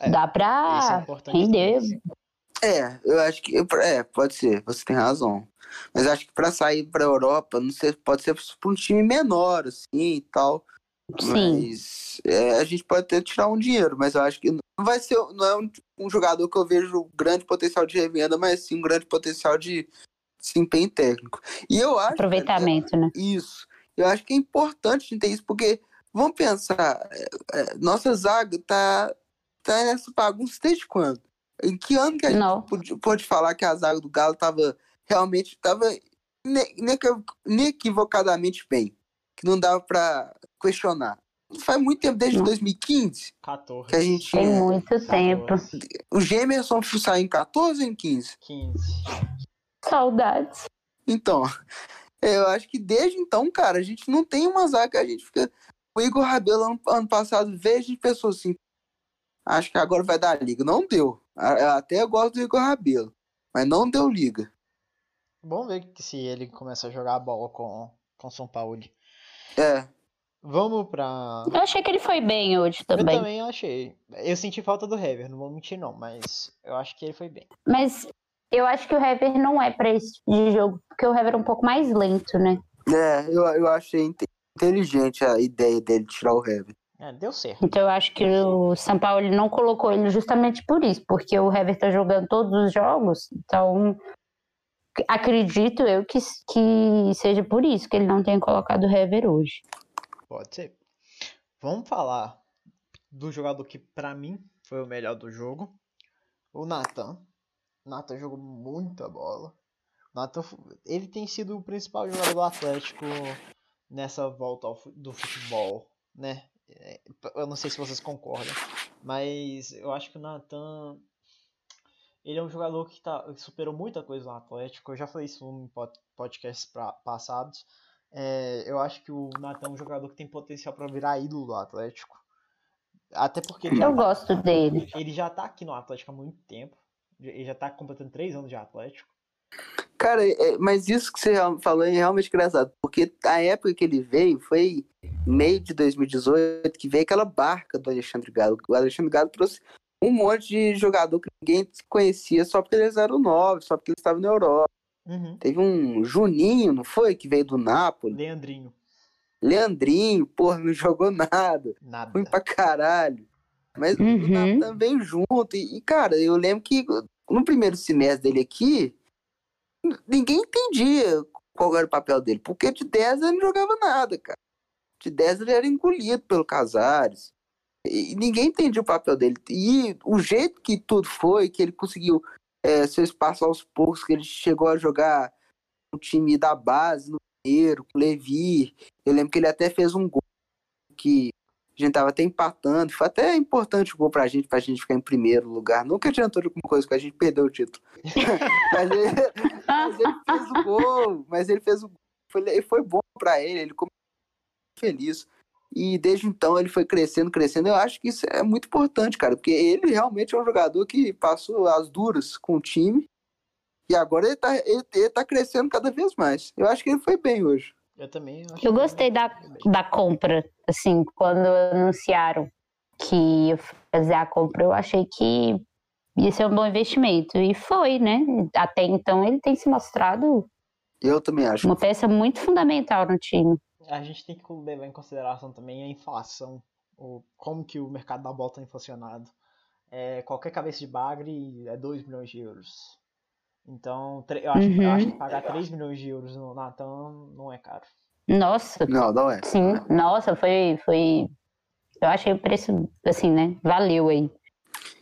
É, Dá pra é render. É, eu acho que. É, pode ser, você tem razão. Mas acho que para sair pra Europa, não sei, pode ser pra um time menor, assim e tal. Sim. Mas é, a gente pode até tirar um dinheiro, mas eu acho que não vai ser. Não é um, um jogador que eu vejo grande potencial de revenda, mas sim um grande potencial de desempenho técnico. E eu acho. Aproveitamento, é, né? Isso. Eu acho que é importante a gente ter isso, porque vamos pensar, é, é, nossa zaga tá, tá nessa bagunça desde quando? Em que ano que a gente pode, pode, falar que a zaga do Galo tava realmente tava inequivocadamente bem? Que não dava para questionar. Faz muito tempo, desde 2015. 14. Que a gente... Tem muito 14. tempo. O Gemerson saiu em 14 ou em 15? 15. Saudades. Então, eu acho que desde então, cara, a gente não tem uma zaga, a gente fica. O Igor Rabelo ano, ano passado a gente pensou assim. Acho que agora vai dar liga. Não deu. Até eu gosto do Igor Rabelo. Mas não deu liga. Vamos ver se ele começa a jogar a bola com o São Paulo. É. Vamos pra. Eu achei que ele foi bem hoje também. Eu também achei. Eu senti falta do Hever, não vou mentir não, mas eu acho que ele foi bem. Mas eu acho que o Hever não é pra esse tipo de jogo, porque o Hever é um pouco mais lento, né? É, eu, eu achei inteligente a ideia dele tirar o Hever. É, deu certo. Então eu acho que o São Paulo não colocou ele justamente por isso, porque o Hever tá jogando todos os jogos, então acredito eu que, que seja por isso que ele não tenha colocado o Hever hoje. Pode ser. Vamos falar do jogador que para mim foi o melhor do jogo, o Nathan. O Nathan jogou muita bola. O Nathan, ele tem sido o principal jogador do Atlético nessa volta ao, do futebol, né? Eu não sei se vocês concordam, mas eu acho que o Nathan ele é um jogador que tá, superou muita coisa no Atlético. Eu já falei isso em podcasts passados. É, eu acho que o Natan é um jogador que tem potencial para virar ídolo do Atlético. Até porque ele Eu gosto dele. Ele já tá aqui no Atlético há muito tempo. Ele já tá completando três anos de Atlético. Cara, é, mas isso que você falou é realmente engraçado, porque a época que ele veio foi meio de 2018, que veio aquela barca do Alexandre Galo. O Alexandre Galo trouxe um monte de jogador que ninguém conhecia só porque eles eram novos, só porque eles estavam na Europa. Uhum. Teve um Juninho, não foi? Que veio do Napoli. Leandrinho. Leandrinho, porra, não jogou nada. Nada. Foi pra caralho. Mas uhum. o Natan veio junto. E, e, cara, eu lembro que no primeiro semestre dele aqui, ninguém entendia qual era o papel dele. Porque de 10 ele não jogava nada, cara. De 10 ele era engolido pelo Casares. E ninguém entendia o papel dele. E o jeito que tudo foi, que ele conseguiu é, seu espaço aos poucos, que ele chegou a jogar no time da base, no primeiro, com o Levi. Eu lembro que ele até fez um gol que a gente tava até empatando. Foi até importante o gol pra gente, pra gente ficar em primeiro lugar. Nunca adiantou alguma coisa, que a gente perdeu o título. mas, ele, mas, ele, fez o gol, mas ele fez o gol. Foi, foi bom pra ele, ele ficou feliz. E desde então ele foi crescendo, crescendo. Eu acho que isso é muito importante, cara, porque ele realmente é um jogador que passou as duras com o time. E agora ele tá, ele, ele tá crescendo cada vez mais. Eu acho que ele foi bem hoje. Eu também. Eu gostei da, da compra, assim, quando anunciaram que ia fazer a compra, eu achei que ia ser um bom investimento. E foi, né? Até então ele tem se mostrado Eu também acho. uma peça muito fundamental no time. A gente tem que levar em consideração também a inflação, o, como que o mercado da bola está inflacionado. É, qualquer cabeça de bagre é 2 milhões de euros. Então, eu acho, eu Uhum. acho que pagar 3 milhões de euros no Natan não é caro. Nossa, Não, não é. sim, nossa, foi, foi. Eu achei o preço, assim, né? Valeu aí.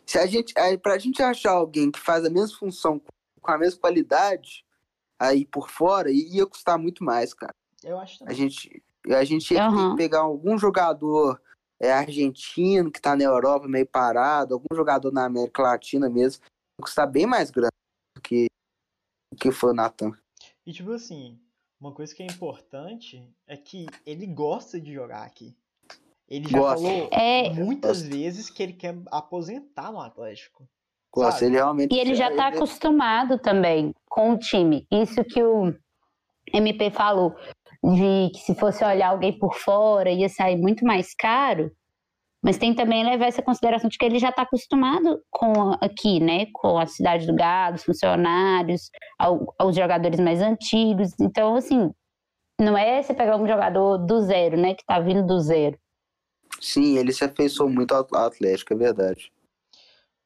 Se a gente, aí, pra gente achar alguém que faz a mesma função com a mesma qualidade, aí por fora, ia custar muito mais, cara. Eu acho A também. gente, a gente ia que pegar algum jogador é, argentino que tá na Europa meio parado, algum jogador na América Latina mesmo, ia custar bem mais do que foi o Natan. E tipo assim, uma coisa que é importante é que ele gosta de jogar aqui. Ele já Gosta. falou É, muitas Gosta. vezes que ele quer aposentar no Atlético. Gosta, ele realmente. E ele já tá ele- acostumado também com o time. Isso que o MP falou, de que se fosse olhar alguém por fora ia sair muito mais caro. Mas tem também levar essa consideração de que ele já está acostumado com aqui, né? Com a cidade do gado, os funcionários, ao- aos jogadores mais antigos. Então, assim, não é você pegar um jogador do zero, né? Que tá vindo do zero. Sim, ele se afeiçoou muito ao Atlético, é verdade.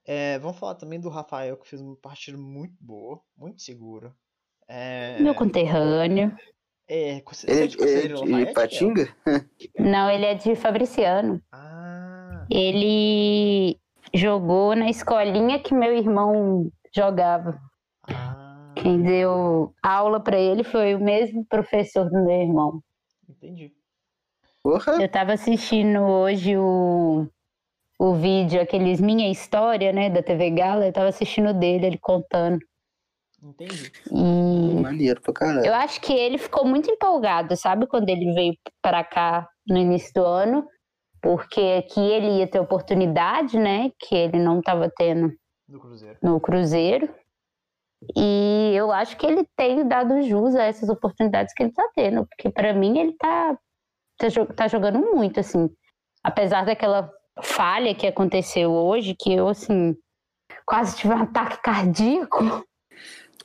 É, vamos falar também do Rafael, que fez uma partida muito boa, muito segura. É, Meu conterrâneo. é, você Ele, é de Cruzeiro, ele, de Ipatinga? Não, ele é de Fabriciano. Ah, Ele jogou na escolinha que meu irmão jogava. ah, Quem deu aula para ele foi o mesmo professor do meu irmão. entendi. Porra, Eu tava assistindo hoje o, o vídeo, aqueles Minha História, né, da TV Gala. Eu tava assistindo dele, ele contando. Entendi. E maneiro pra caralho. eu acho que ele ficou muito empolgado, sabe, quando ele veio para cá no início do ano, porque aqui ele ia ter oportunidade, né, que ele não estava tendo Do Cruzeiro. no Cruzeiro. E eu acho que ele tem dado jus a essas oportunidades que ele está tendo, porque para mim ele tá, tá, tá jogando muito, assim. Apesar daquela falha que aconteceu hoje, que eu, assim, quase tive um ataque cardíaco.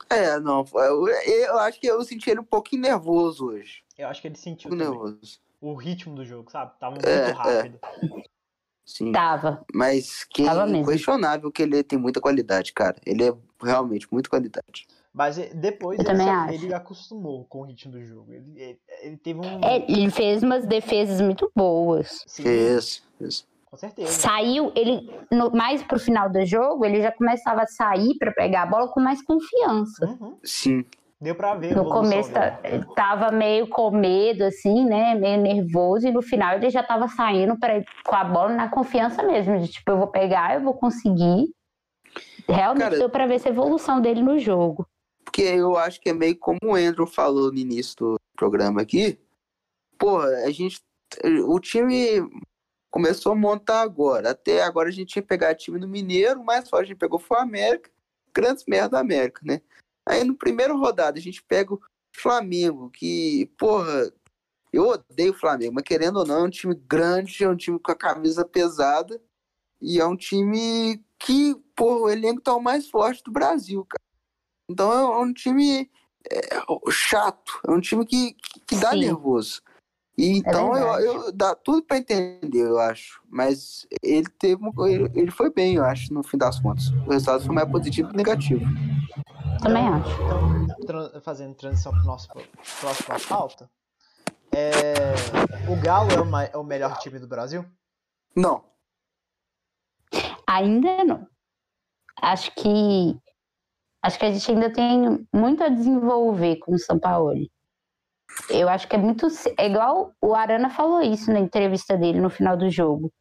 É, não, eu, eu acho que eu senti ele um pouquinho nervoso hoje. Eu acho que ele sentiu Um nervoso. O ritmo do jogo, sabe? Tava muito É, é. rápido. Sim. Tava. Mas que Tava é mesmo. inquestionável que ele tem muita qualidade, cara. Ele é realmente muita qualidade. Mas eh, depois ele, ele acostumou com o ritmo do jogo. Ele, ele- ele teve um. É, ele fez umas defesas muito boas. Sim, Isso, isso. com certeza. Saiu, ele, no- mais pro final do jogo, ele já começava a sair para pegar a bola com mais confiança. Uhum. Sim. Deu pra ver. No começo tá- tava meio com medo, assim, né? Meio nervoso, e no final ele já tava saindo pra, com a bola na confiança mesmo, de tipo, eu vou pegar, eu vou conseguir. Realmente Cara- deu pra ver essa evolução dele no jogo. Porque eu acho que é meio como o Andrew falou no início do programa aqui. Porra, a gente. O time começou a montar agora. Até agora a gente tinha pegado time no Mineiro, o mais forte a gente pegou foi o América. Grandes merda da América, né? Aí no primeiro rodada a gente pega o Flamengo, que, porra, eu odeio o Flamengo, mas querendo ou não, é um time grande, é um time com a camisa pesada. E é um time que, porra, o elenco tá o mais forte do Brasil, cara. Então é um time é, chato, é um time que, que, dá Sim. nervoso. E então eu, verdade. eu- dá tudo pra entender, eu acho. Mas ele teve ele, ele foi bem, eu acho, no fim das contas. O resultado foi mais positivo que negativo. Também Então, acho. Então, tran- fazendo transição para nosso próxima pauta. É, o Galo é o, é o melhor time do Brasil? Não, Ainda não. Acho que acho que a gente ainda tem muito a desenvolver com o São Paulo. Eu acho que é muito é igual o Arana falou isso na entrevista dele no final do jogo,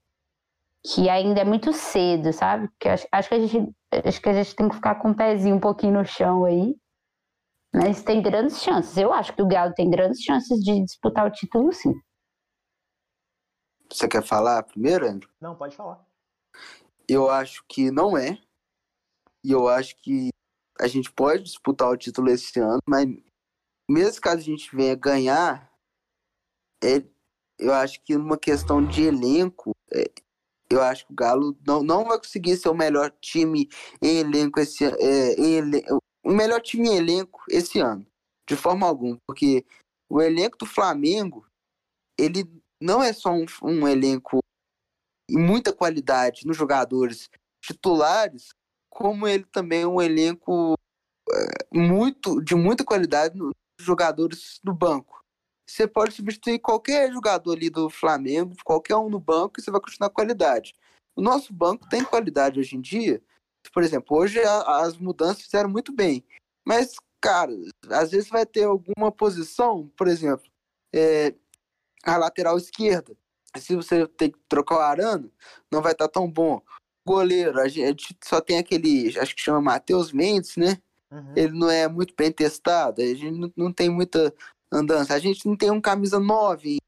que ainda é muito cedo, sabe? Que acho, acho que a gente acho que a gente tem que ficar com o pezinho um pouquinho no chão aí. Mas tem grandes chances. Eu acho que o Galo tem grandes chances de disputar o título, sim. você quer falar primeiro, Andrew? Não, pode falar. Eu acho que não é. E eu acho que a gente pode disputar o título esse ano, mas mesmo caso a gente venha ganhar, é, eu acho que numa questão de elenco, é, Eu acho que o Galo não, não vai conseguir ser o melhor time em elenco esse é, o melhor time em elenco esse ano, de forma alguma, porque o elenco do Flamengo ele não é só um, um elenco e muita qualidade nos jogadores titulares, como ele também é um elenco é, muito de muita qualidade nos jogadores do banco. Você pode substituir qualquer jogador ali do Flamengo, qualquer um no banco, e você vai continuar qualidade. O nosso banco tem qualidade hoje em dia. Por exemplo, hoje as mudanças fizeram muito bem. Mas, cara, às vezes vai ter alguma posição, por exemplo, é, a lateral esquerda. Se você tem que trocar o Arano, não vai estar tá tão bom. Goleiro, a gente só tem aquele, acho que chama Matheus Mendes, né? Uhum. Ele não é muito bem testado, a gente não tem muita andança. A gente não tem um camisa 9.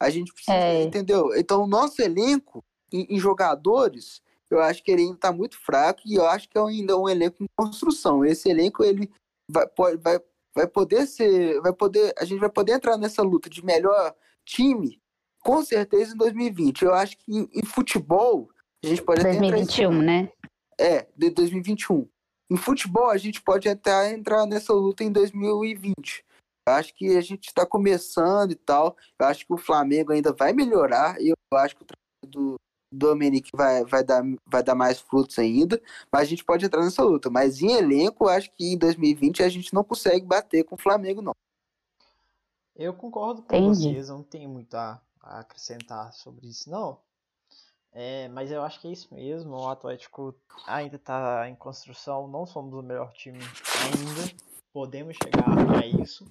A gente precisa, é. entendeu? Então, o nosso elenco em, em, jogadores, eu acho que ele ainda está muito fraco e eu acho que é ainda um elenco em construção. Esse elenco, ele vai, vai, vai poder ser, vai poder, a gente vai poder entrar nessa luta de melhor time, com certeza em 2020. Eu acho que em, em futebol, a gente pode 2021, entrar né? É, de 2021. Em futebol, a gente pode até entrar nessa luta em 2020. Eu acho que a gente está começando e tal. Eu acho que o Flamengo ainda vai melhorar. E eu acho que o trabalho do Dominic vai, vai, dar, vai dar mais frutos ainda. Mas a gente pode entrar nessa luta. Mas em elenco, eu acho que em 2020 a gente não consegue bater com o Flamengo, não. Eu concordo com Entendi. vocês. Eu não tenho muito a, a acrescentar sobre isso, não. É, mas eu acho que é isso mesmo. O Atlético ainda está em construção. Não somos o melhor time ainda. Podemos chegar a isso.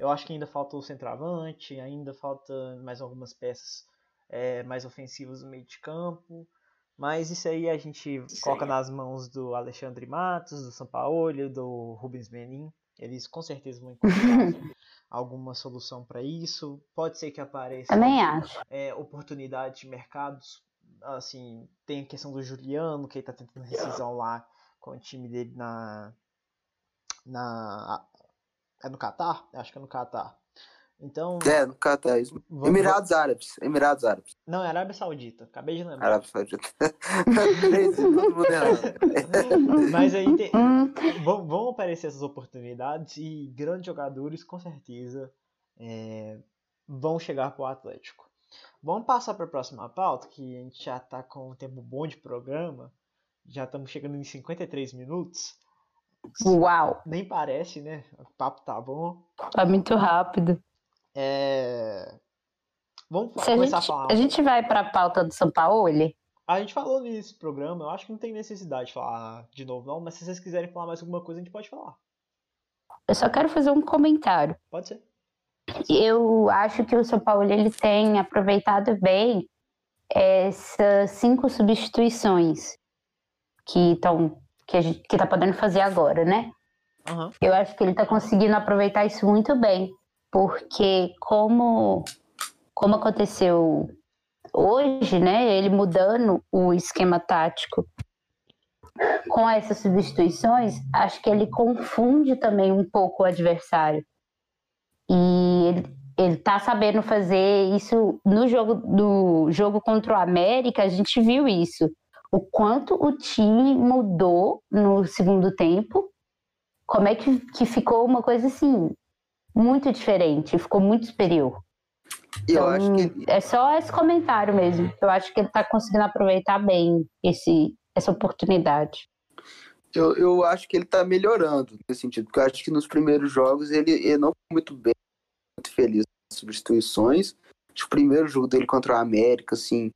Eu acho que ainda falta o centroavante, ainda falta mais algumas peças é, mais ofensivas no meio de campo. Mas isso aí a gente coloca nas mãos do Alexandre Matos, do Sampaoli, do Rubens Menin. Eles com certeza vão encontrar alguma solução para isso. Pode ser que apareça Também acho. É, oportunidade de mercados. Assim, tem a questão do Juliano, que ele tá tentando rescisão lá com o time dele na. na é no Catar? Acho que é no Catar. Então. É, no Catar. Vamos... Emirados Árabes. Emirados Árabes. Não, é Arábia Saudita. Acabei de lembrar. Arábia Saudita. Mas aí tem... vão, vão aparecer essas oportunidades e grandes jogadores, com certeza, é... vão chegar para o Atlético. Vamos passar para a próxima pauta, que a gente já está com um tempo bom de programa. Já estamos chegando em 53 minutos. Uau! Nem parece, né? O papo tá bom. Tá muito rápido. É... Vamos Se começar a, gente, a falar. A gente vai para a pauta do São Paulo? A gente falou nesse programa, eu acho que não tem necessidade de falar de novo, não, mas se vocês quiserem falar mais alguma coisa, a gente pode falar. Eu só quero fazer um comentário. Pode ser. Eu acho que o São Paulo ele tem aproveitado bem essas cinco substituições que estão que a gente que tá podendo fazer agora, né? Uhum. Eu acho que ele está conseguindo aproveitar isso muito bem, porque como como aconteceu hoje, né? Ele mudando o esquema tático com essas substituições, acho que ele confunde também um pouco o adversário. E ele, ele tá sabendo fazer isso no jogo do jogo contra o América, a gente viu isso o quanto o time mudou no segundo tempo, como é que, que ficou uma coisa assim, muito diferente, ficou muito superior. Eu então, acho que... É só esse comentário mesmo. Eu acho que ele está conseguindo aproveitar bem esse, essa oportunidade. Eu, eu acho que ele está melhorando nesse sentido, porque eu acho que nos primeiros jogos ele, ele não foi muito bem, muito feliz nas substituições. o primeiro jogo dele contra o América, assim,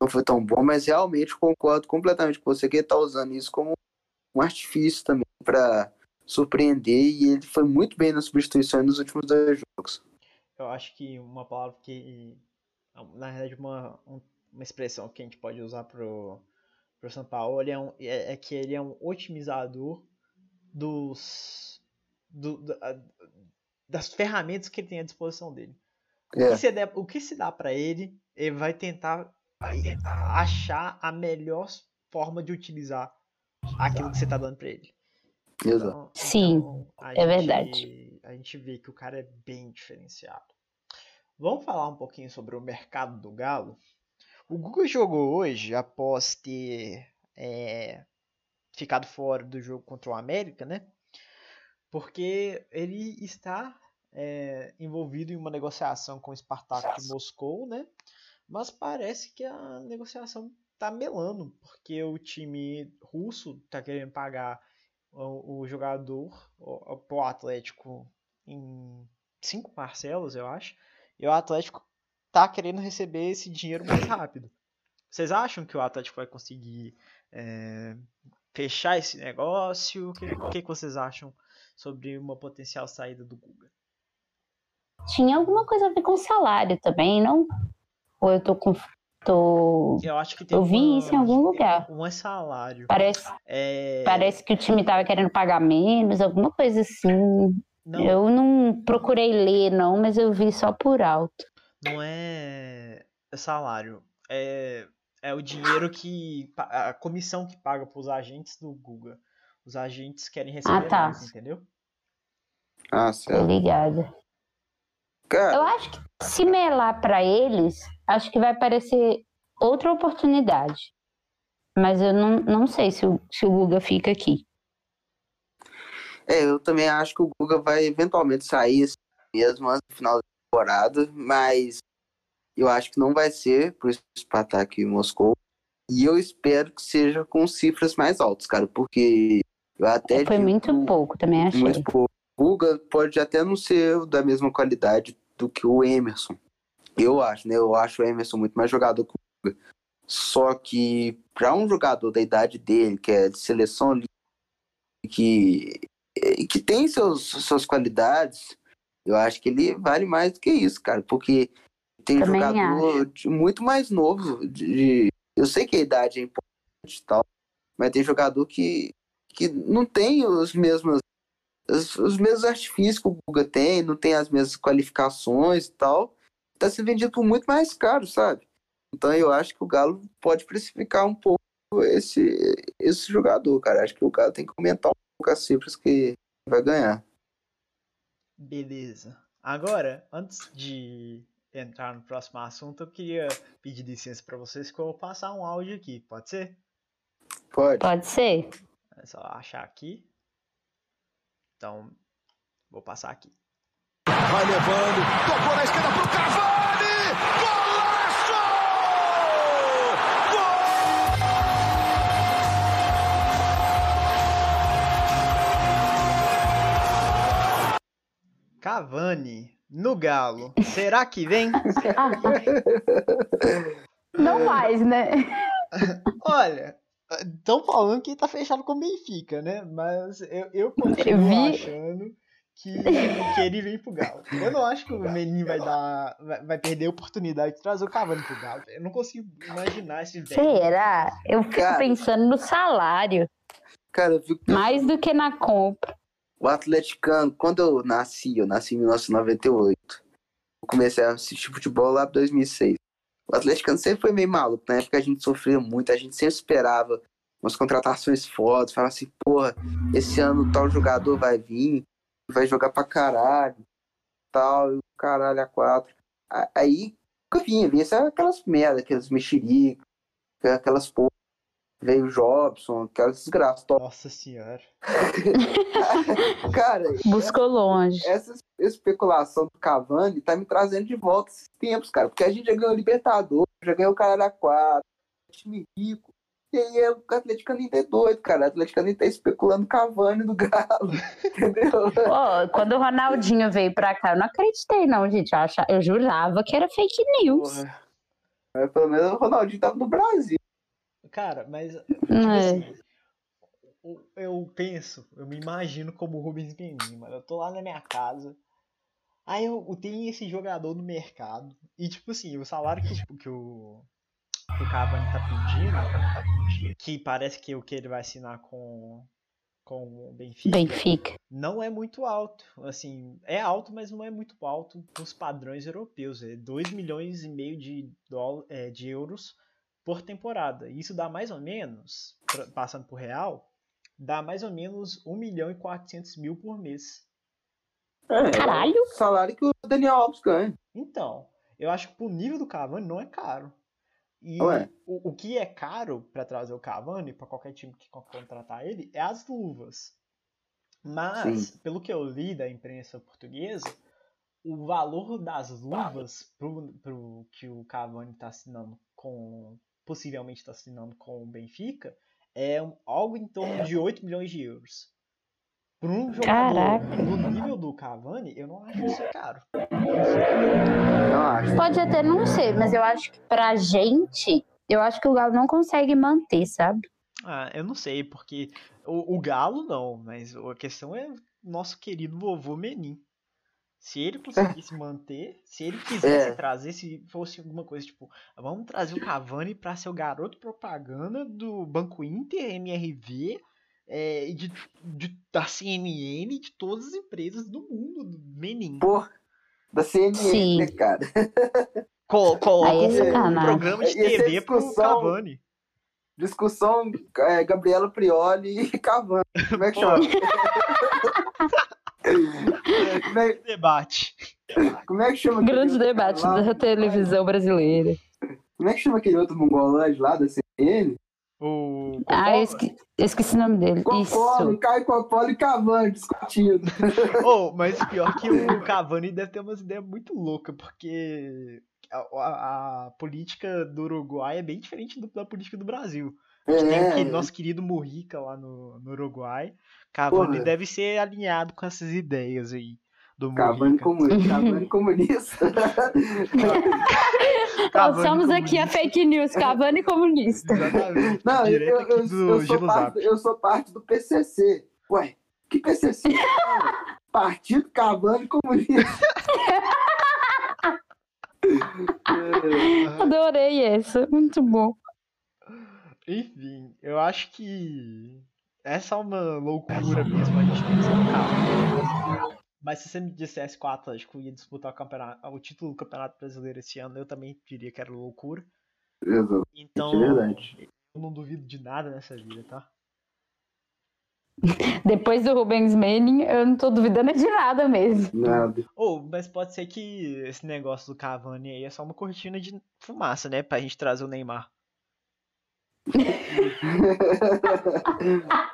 não foi tão bom, mas realmente concordo completamente com você que ele está usando isso como um artifício também para surpreender e ele foi muito bem nas substituições nos últimos dois jogos. Eu acho que uma palavra que, na verdade, uma, uma expressão que a gente pode usar pro, pro São Paulo é, um, é, é que ele é um otimizador dos do, das ferramentas que ele tem à disposição dele. É. O, que se der, o que se dá para ele, ele vai tentar achar a melhor forma de utilizar aquilo que você está dando para ele. Exato. Então, Sim, então, é gente, verdade. A gente vê que o cara é bem diferenciado. Vamos falar um pouquinho sobre o mercado do Galo. O Guga jogou hoje após ter é, ficado fora do jogo contra o América, né? Porque ele está é, envolvido em uma negociação com o Spartak de Moscou, né? Mas parece que a negociação tá melando, porque o time russo tá querendo pagar o, o jogador o, pro Atlético em cinco parcelas, eu acho. E o Atlético tá querendo receber esse dinheiro mais rápido. Vocês acham que o Atlético vai conseguir é, fechar esse negócio? O que, o que vocês acham sobre uma potencial saída do Guga? Tinha alguma coisa a ver com salário também, não? Ou eu tô com. Tô... Eu acho que tem Eu vi uma- isso em algum lugar. Um é salário. Parece, É, parece que o time tava querendo pagar menos, alguma coisa assim. não, Eu não procurei ler, não, mas eu vi só por alto. não é salário. É, é o dinheiro que. A comissão que paga pros agentes do Guga. Os agentes querem receber tá. mais, entendeu? Ah, certo. Ligada. Eu Cara, acho que se melar pra eles, acho que vai parecer outra oportunidade. Mas eu não, não sei se o, se o Guga fica aqui. é, eu também acho que o Guga vai eventualmente sair assim mesmo antes do final da temporada, mas eu acho que não vai ser pro Spartak em Moscou. E eu espero que seja com cifras mais altas, cara, porque eu até Foi muito pouco, também achei. muito pouco. Guga pode até não ser da mesma qualidade do que o Emerson. Eu acho, né? Eu acho o Emerson muito mais jogador que o Guga. Só que para um jogador da idade dele, que é de seleção que, eh, que tem seus, suas qualidades, eu acho que ele vale mais do que isso, cara. Porque tem Também jogador muito mais novo. De, de- eu sei que a idade é importante e tal, mas tem jogador que, que não tem os mesmos os, os mesmos artifícios que o Guga tem, não tem as mesmas qualificações e tal, tá sendo vendido por muito mais caro, sabe? Então eu acho que o Galo pode precificar um pouco esse, esse jogador, cara. Acho que o Galo tem que aumentar um pouco as cifras que vai ganhar. Beleza. Agora, antes de entrar no próximo assunto, eu queria pedir licença para vocês que eu vou passar um áudio aqui, pode ser? Pode. Pode ser. É só achar aqui. Então, vou passar aqui. Vai levando, tocou na esquerda pro Cavani! Golaço! Gol! Cavani no Galo. Será que vem? Ah, não mais, né? Olha, estão falando que tá fechado com o Benfica, né? Mas eu, eu continuo vi- achando que, que ele vem pro Galo. Eu não acho que o Menin vai dar. Vai, vai perder a oportunidade de trazer o Cavani pro Galo. Eu não consigo imaginar esse velho. Será? Eu fico Cara. pensando no salário, Cara, eu que mais do que na compra. o atleticano, quando eu nasci, eu nasci em 1998. Eu comecei a assistir futebol lá em 2006. O atleticano sempre foi meio maluco. Na época a gente sofria muito, a gente sempre esperava umas contratações fodas. Falava assim, porra, esse ano tal jogador vai vir, vai jogar pra caralho, tal, caralho a quatro. Aí nunca vinha, vinha aquelas merda, aqueles mexericos, aquelas porra. Veio o Jobson, aquelas desgraças. Nossa senhora. Cara, Buscou longe. essa especulação do Cavani tá me trazendo de volta esses tempos, cara. Porque a gente já ganhou o Libertadores, já ganhou o Caralho a 4, time rico. E aí é o Atlético ainda é doido, cara. O Atlético ainda tá especulando o Cavani do Galo. Entendeu? Ó, quando o Ronaldinho veio pra cá, eu não acreditei, não, gente. Eu, achava, eu jurava que era fake news. Porra. Mas pelo menos o Ronaldinho tava no Brasil. Cara, mas. Tipo É. assim, o- eu penso, eu me imagino como o Rubens Menin, mano. Eu tô lá na minha casa. Aí eu, eu tenho esse jogador no mercado. E tipo assim, o salário que, tipo, que o. Que o Cavani tá pedindo. Que parece que o que ele vai assinar com. Com o Benfica. Benfica. Não é muito alto. Assim, é alto, mas não é muito alto nos padrões europeus. É 2 milhões e meio de, dólar, é, de euros por temporada. Isso dá mais ou menos, passando por real, dá mais ou menos 1 milhão e 400 mil por mês. É, Caralho! é o salário que o Daniel Alves ganha. Então, eu acho que pro nível do Cavani não é caro. E Ué. o, o que é caro pra trazer o Cavani, pra qualquer time que con- contratar ele, é as luvas. Mas, pelo que eu li da imprensa portuguesa, o valor das luvas pro, pro que o Cavani tá assinando com. Possivelmente tá assinando com o Benfica é um- algo em torno de 8 milhões de euros. Por um jogador Caraca. do nível do Cavani, eu não acho isso caro. Não acho. Pode até não ser, mas eu acho que pra gente, eu acho que o Galo não consegue manter, sabe? Ah, eu não sei, porque o, o Galo não, mas a questão é nosso querido vovô Menin. Se ele conseguisse manter, se ele quisesse É. trazer, se fosse alguma coisa tipo, vamos trazer o Cavani pra ser o garoto propaganda do Banco Inter, MRV, é, e de, de- da CNN e de todas as empresas do mundo, do Menin. Porra, da CNN, Sim. né, cara? Co- Coloca Aí é um sacanagem. programa de TV pro. Cavani. Discussão é, Gabriela Prioli e Cavani. Como é que chama? como, é, Debate. como é que chama? Grande debate lá? da televisão brasileira. Como é que chama aquele outro mongolante lá da CNN? O Ah, eu esque- eu esqueci o nome dele. Coppola, Isso. Caio Coppola e Cavani discutindo. Oh, mas pior que o Cavani deve ter umas ideias muito loucas, porque a, a- a política do Uruguai é bem diferente do- da política do Brasil. Tem É, aquele nosso querido Murrica lá no, no Uruguai. Cavani Porra. deve ser alinhado com essas ideias aí do Cavani comunista. Cavani comunista. Passamos aqui a fake news, Cavani comunista. Exatamente. Não, eu, eu, eu, sou parte, eu sou parte do PCC. Ué, que PCC? Partido Cavani Comunista. Adorei essa. Muito bom. Enfim, eu acho que essa é uma loucura mesmo a gente pensar no Cavani. Mas se você me dissesse que o Atlético ia disputar o, campeonato, o título do Campeonato Brasileiro esse ano, eu também diria que era loucura. Exato, Então, é eu não duvido de nada nessa vida, tá? Depois do Rubens Manning, eu não tô duvidando de nada mesmo. Nada. Ou, mas pode ser que esse negócio do Cavani aí é só uma cortina de fumaça, né? Pra gente trazer o Neymar.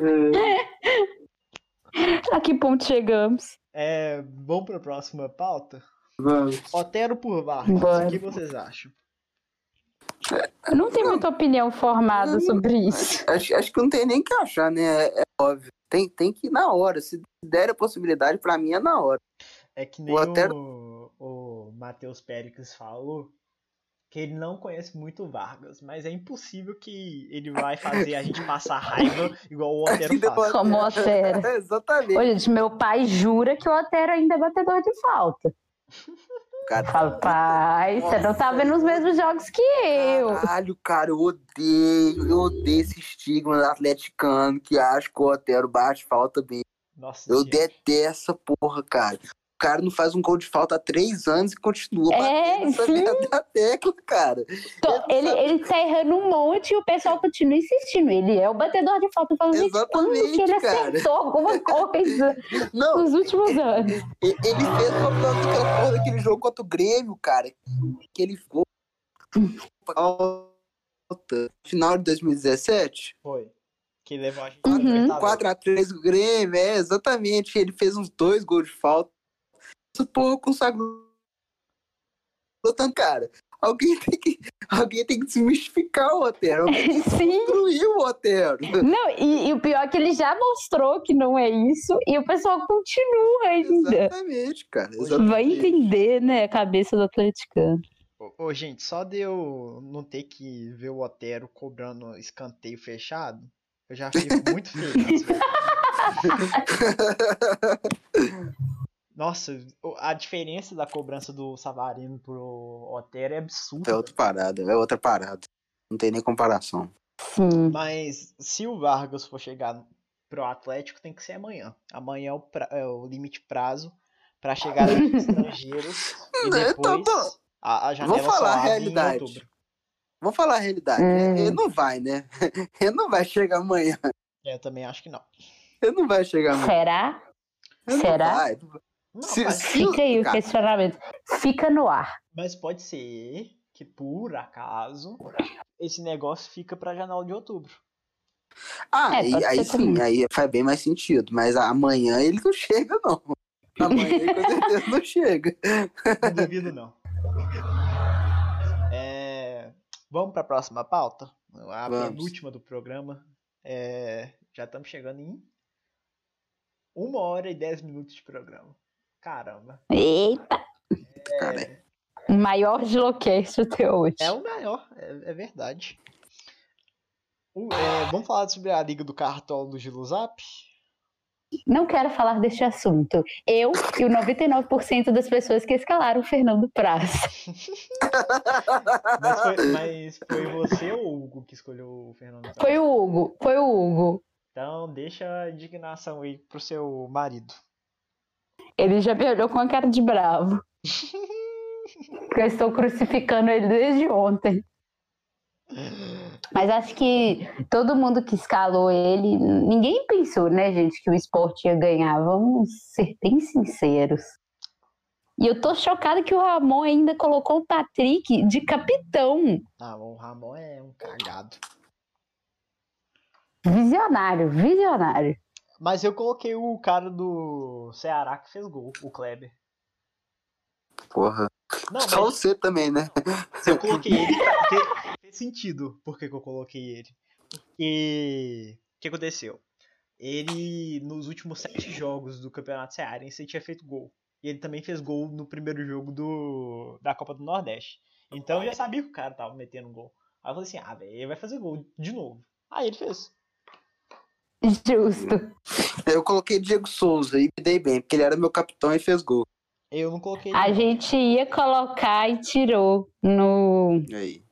É, A que ponto chegamos? É, vamos pra próxima pauta? vamos. Otero por Vargas, Bora. o que vocês acham? Eu não tenho muita opinião formada sobre isso. Acho, acho que não tem nem que achar, né? É, é óbvio. Tem, tem que ir na hora. Se der a possibilidade, pra mim é na hora. É que nem O o, Otero- o, Matheus Péricles falou que ele não conhece muito Vargas, mas é impossível que ele vai fazer a gente passar raiva igual o Otero faz. Como o Otero. Exatamente. Ô, gente, meu pai jura que o Otero ainda é batedor de falta. Cara, Fala, pai, você não tá vendo os mesmos jogos que eu. Caralho, cara, eu odeio, eu odeio esse estigma do atleticano que acha que o Otero bate falta bem. Nossa, Eu gente. detesto essa porra, cara. O cara não faz um gol de falta há três anos e continua É, batendo essa merda tecla, cara. Tô- ele, ele tá errando um monte e o pessoal continua insistindo. Ele é o batedor de falta. Falando, Exatamente, que ele cara. acertou alguma coisa Não, nos últimos anos? e- ele fez uma porra daquele jogo contra o Grêmio, cara. Que ele ficou. Falta. Final de 2017? Foi. Que levou a gente Uhum. pra Libertadores. 4x3 do Grêmio, é, exatamente. Ele fez uns dois gols de falta. Essa porra consagrou tanto, cara. Alguém tem que, alguém tem que desmistificar o Otero. Alguém tem que Sim. destruir o Otero. Não, e, e o pior é que ele já mostrou que não é isso e o pessoal continua ainda. Exatamente, cara. Exatamente. Vai entender, né, a cabeça do atleticano. Ô, gente, só de eu não ter que ver o Otero cobrando escanteio fechado, eu já fico muito feliz. Nossa, a diferença da cobrança do Savarino pro Otero é absurda. É outra parada, é outra parada. Não tem nem comparação. Sim. Mas se o Vargas for chegar pro Atlético, tem que ser amanhã. Amanhã é o, pra- é o limite prazo pra chegar de estrangeiros e Né, tá depois bom. a, a janela Vamos falar a realidade. outubro. Vamos falar a realidade. Hum. Ele não vai, né? Ele não vai chegar amanhã. É, Eu também acho que não. Ele não vai chegar amanhã. Será? Ele não Será? vai. Não, Se- mas, Fica aí o cara, questionamento. Fica no ar. mas pode ser que por acaso esse negócio fica pra janela de outubro. Ah, É, e aí sim, também. aí faz bem mais sentido. Mas amanhã ele não chega, não. Amanhã ele com certeza não chega. Não duvido, não. É, Vamos para a próxima pauta? A Vamos. penúltima do programa. É, Já estamos chegando em uma hora e dez minutos de programa. Caramba. Eita, Cara, o maior Gilocast até hoje. É o maior, é, é verdade. É, vamos falar sobre a Liga do Cartola do Giluzap? Não quero falar deste assunto. Eu e o 99% das pessoas que escalaram o Fernando Praz. Mas foi, mas foi você ou o Hugo que escolheu o Fernando? Praz? Foi o Hugo, foi o Hugo. Então deixa a indignação aí pro seu marido. Ele já me olhou com a cara de bravo. Porque eu estou crucificando ele desde ontem. Mas acho que todo mundo que escalou ele, ninguém pensou, né, gente, que o esporte ia ganhar. Vamos ser bem sinceros. E eu tô chocada que o Ramon ainda colocou o Patrick de capitão. Ah, o Ramon é um cagado. Visionário, visionário. Mas eu coloquei o cara do Ceará que fez gol, o Kleber. porra. Não, Só mas você também, né? se eu coloquei ele, porque fez sentido por que que eu coloquei ele. Porque o que aconteceu? Ele, nos últimos sete jogos do Campeonato Cearense, ele tinha feito gol. E ele também fez gol no primeiro jogo do, da Copa do Nordeste. Então eu já sabia que o cara tava metendo gol. Aí eu falei assim, ah, velho, ele vai fazer gol de novo. Aí ele fez. Justo. Eu coloquei Diego Souza e me dei bem, porque ele era meu capitão e fez gol. Eu não coloquei. A não. gente ia colocar e tirou no, Aí.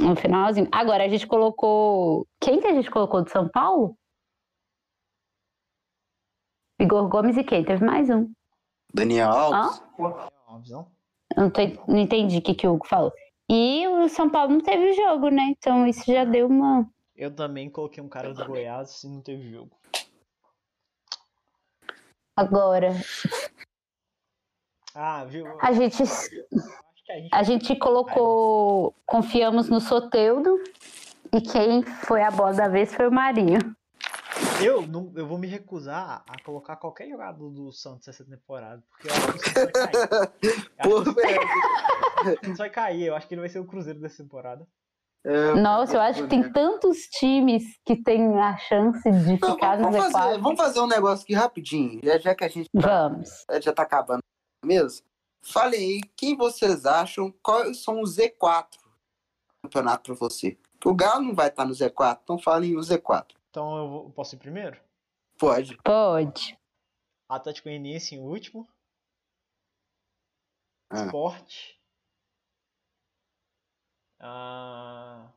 no finalzinho. Agora, a gente colocou. Quem que a gente colocou de São Paulo? Igor Gomes e quem? Teve mais um. Daniel Alves. Hã? Não, te- não entendi o que, que o Hugo falou. E o São Paulo não teve jogo, né? Então isso já deu uma. Eu também coloquei um cara do Goiás e não teve jogo. Agora, Ah, viu? A gente, a gente. colocou. Confiamos no Soteudo. E quem foi a bola da vez foi o Marinho. Eu, não, eu vou me recusar a colocar qualquer jogador do Santos essa temporada. Porque eu acho que o Santos vai cair. Pô, acho velho. o Santos vai cair. Eu acho que ele vai ser o Cruzeiro dessa temporada. É, Nossa, eu acho que tem tantos times que tem a chance de Não, ficar no vamos, fazer, Z4. vamos fazer um negócio aqui rapidinho, já, já que a gente tá, Vamos. já tá acabando mesmo. Fale aí, quem vocês acham, quais são os Z4 do campeonato pra você? Porque o Galo não vai estar no Z4, então falem o Z4. Então eu vou- posso ir primeiro? Pode. Pode. Atlético Goianiense em último. Ah. Sport. Ah,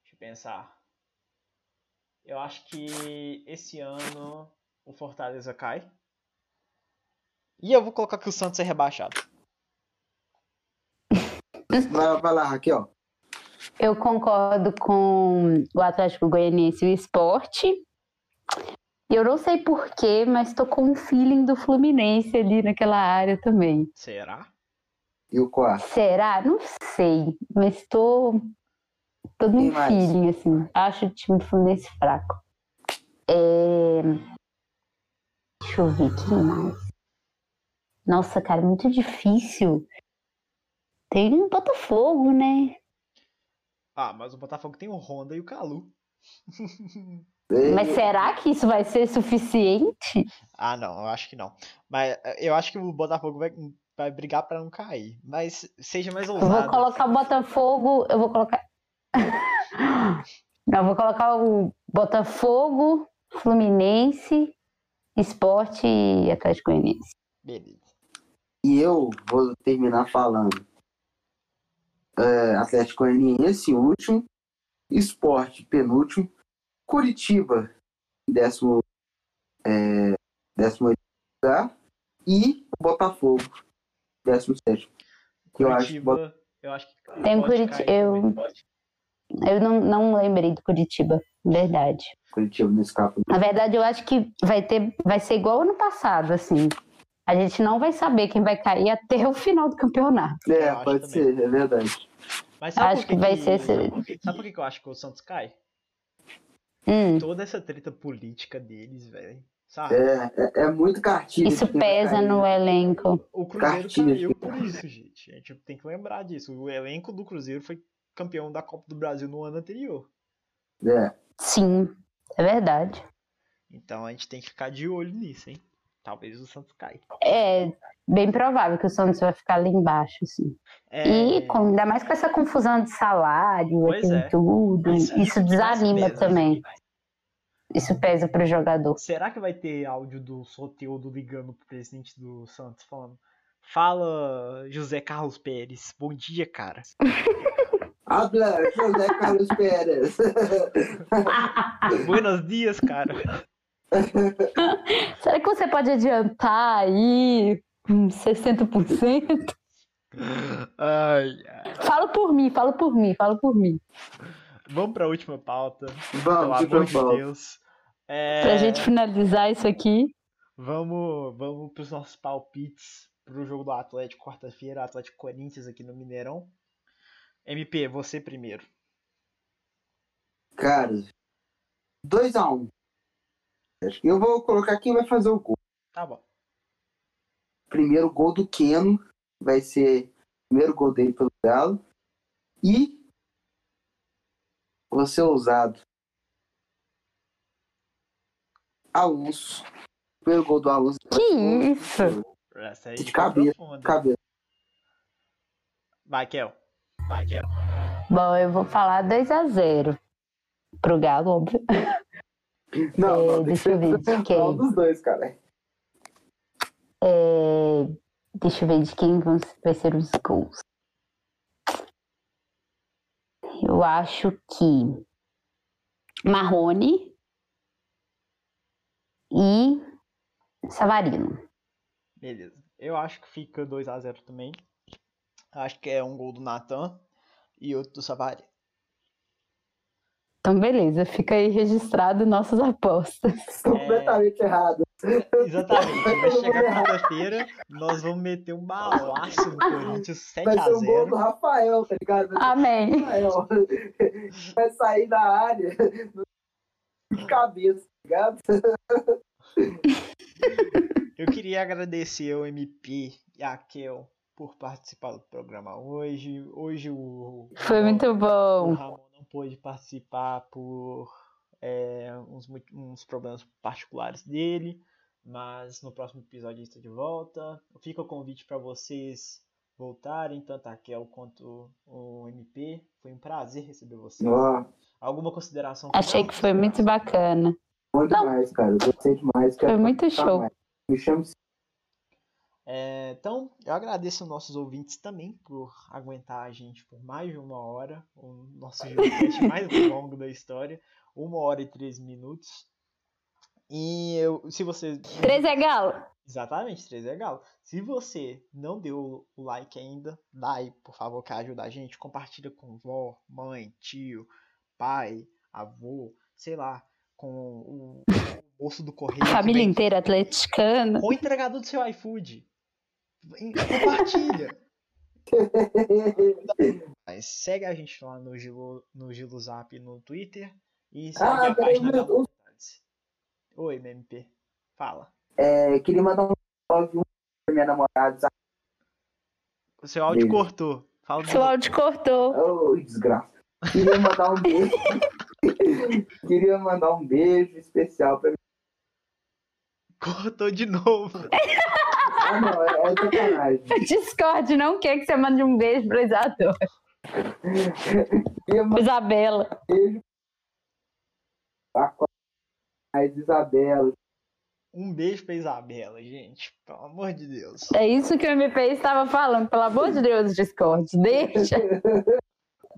deixa eu pensar. Eu acho que esse ano o Fortaleza cai. E eu vou colocar que o Santos é rebaixado. Vai, vai lá, Raquel. Eu concordo com o Atlético Goianiense e o esporte. Eu não sei porquê, mas tô com um feeling do Fluminense ali naquela área também. Será? E o quarto? Será? Não sei, mas tô, tô Quem num feeling, assim. Acho o time do Fluminense fraco. É... Deixa eu ver, quem mais? Nossa, cara, muito difícil. Tem o Botafogo, né? Ah, mas o Botafogo tem o Honda e o Calu. Mas será que isso vai ser suficiente? Ah, não, eu acho que não. Mas eh, eu acho que o Botafogo vai, vai brigar pra não cair. Mas seja mais Eu ousado. vou colocar o Botafogo. Eu vou colocar. Não, eu vou colocar o Botafogo, Fluminense, Esporte e Atlético Goianiense. Beleza. E eu vou terminar falando. É, Atlético Goianiense, último. Esporte, penúltimo. Curitiba, décimo, é, décimo lugar. E Botafogo, décimo sétimo. Eu acho eu acho que. Tem Curitiba- eu-. Eu não, não lembrei do Curitiba, verdade. Curitiba não escapa. Na verdade, eu acho que vai ter, vai ser igual ano passado, assim. A gente não vai saber quem vai cair até o final do campeonato. É, pode também. ser, é verdade. Mas sabe Acho por que, que vai que- ser Sabe por que que eu acho que o Santos cai? Hum, Toda essa treta política deles, velho. Sabe? É, é, é muito cartilha. isso pesa no elenco. O Cruzeiro caiu por isso, gente. A gente tem que lembrar disso. O elenco do Cruzeiro foi campeão da Copa do Brasil no ano anterior. É. Sim, é verdade. Então a gente tem que ficar de olho nisso, hein? Talvez o Santos caia. É bem provável que o Santos vai ficar ali embaixo, assim. É, E com- ainda mais com essa confusão de salário, Pois aquilo é. tudo, Mas isso mas desanima também. Isso pesa pro jogador. Será que vai ter áudio do Soteudo ligando pro presidente do Santos falando Fala, José Carlos Pérez. Bom dia, cara. Habla José Carlos Pérez. Buenos dias, cara. Será que você pode adiantar aí uns 60%? Ai, ai. Fala por mim, fala por mim, fala por mim. Vamos pra última pauta. Pelo Vamos, amor super de. Deus. É, Pra gente finalizar isso aqui. Vamos, vamos pros nossos palpites pro jogo do Atlético quarta-feira, Atlético Corinthians aqui no Mineirão. MP, você primeiro. Cara, 2x1. Eu vou colocar quem vai fazer o gol. Tá bom. Primeiro gol do Keno. Vai ser o primeiro gol dele pelo Galo. E. Vou ser ousado. Alonso. Primeiro gol do Alonso. Que isso? Essa aí De cabeça, Kel. Vai, Kel. Bom, eu vou falar 2x0 pro Galo, óbvio. Não, É, não, deixa eu ver de quem. dos dois, cara? É, deixa eu ver de quem vão, vai ser os gols. Eu acho que Marrone e Savarino. Beleza. Eu acho que fica 2x0 também. Acho que é um gol do Natan e outro do Savari. Então, beleza, fica aí registrado nossas apostas. Completamente errado. Exatamente. Vai chegar quarta-feira, nós vamos meter um balaço no Corinthians Vai ser um gol do 7x0. Rafael, tá ligado? Amém. Rafael. Vai sair da área de cabeça, ligado? Eu queria agradecer ao MP e a Kel por participar do programa hoje. Hoje o, Foi Ramon- muito o bom. Ramon não pôde participar por é, uns, uns problemas particulares dele, mas no próximo episódio ele está de volta. Fica o convite para vocês voltarem, tanto a Kel quanto o MP. Foi um prazer receber vocês. Ó, Alguma consideração? Achei que foi muito bacana. Bom Não. demais, cara. Eu gostei demais. Foi muito participar show. mais. Me chama É, então, eu agradeço aos nossos ouvintes também por aguentar a gente por mais de uma hora. O nosso podcast mais longo da história. Uma hora e três minutos. E eu, se você. 3 é Galo. Exatamente, 3 é legal. Se você não deu o like ainda, dá aí, por favor, que ajuda a gente. Compartilha com vó, mãe, tio, pai, avô, sei lá, com o, o moço do correio. A família vem- inteira atleticana. com o entregador do seu iFood. Compartilha. Mas segue a gente lá no Gilo, no Gilo Zap no Twitter e segue Ah, a página da meu- Vontades. Oi, MMP. Fala. É, queria mandar um salve um pra minha namorada. O seu áudio Beijo. cortou. Fala Seu áudio cortou. Ô, desgraça. Queria mandar um beijo. queria mandar um beijo especial pra Cortou de novo. Ah, não, é, é sacanagem. Discord não quer que você mande um beijo pro Isadora. Isabela. um beijo pra a Isabela. Um beijo pra Isabela, gente. Pelo amor de Deus. É isso que o MP estava falando. Pelo amor de Deus, Discord. Deixa.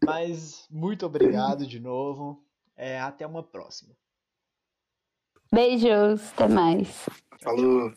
Mas muito obrigado de novo. É, até uma próxima. Beijos. Até mais. Falou.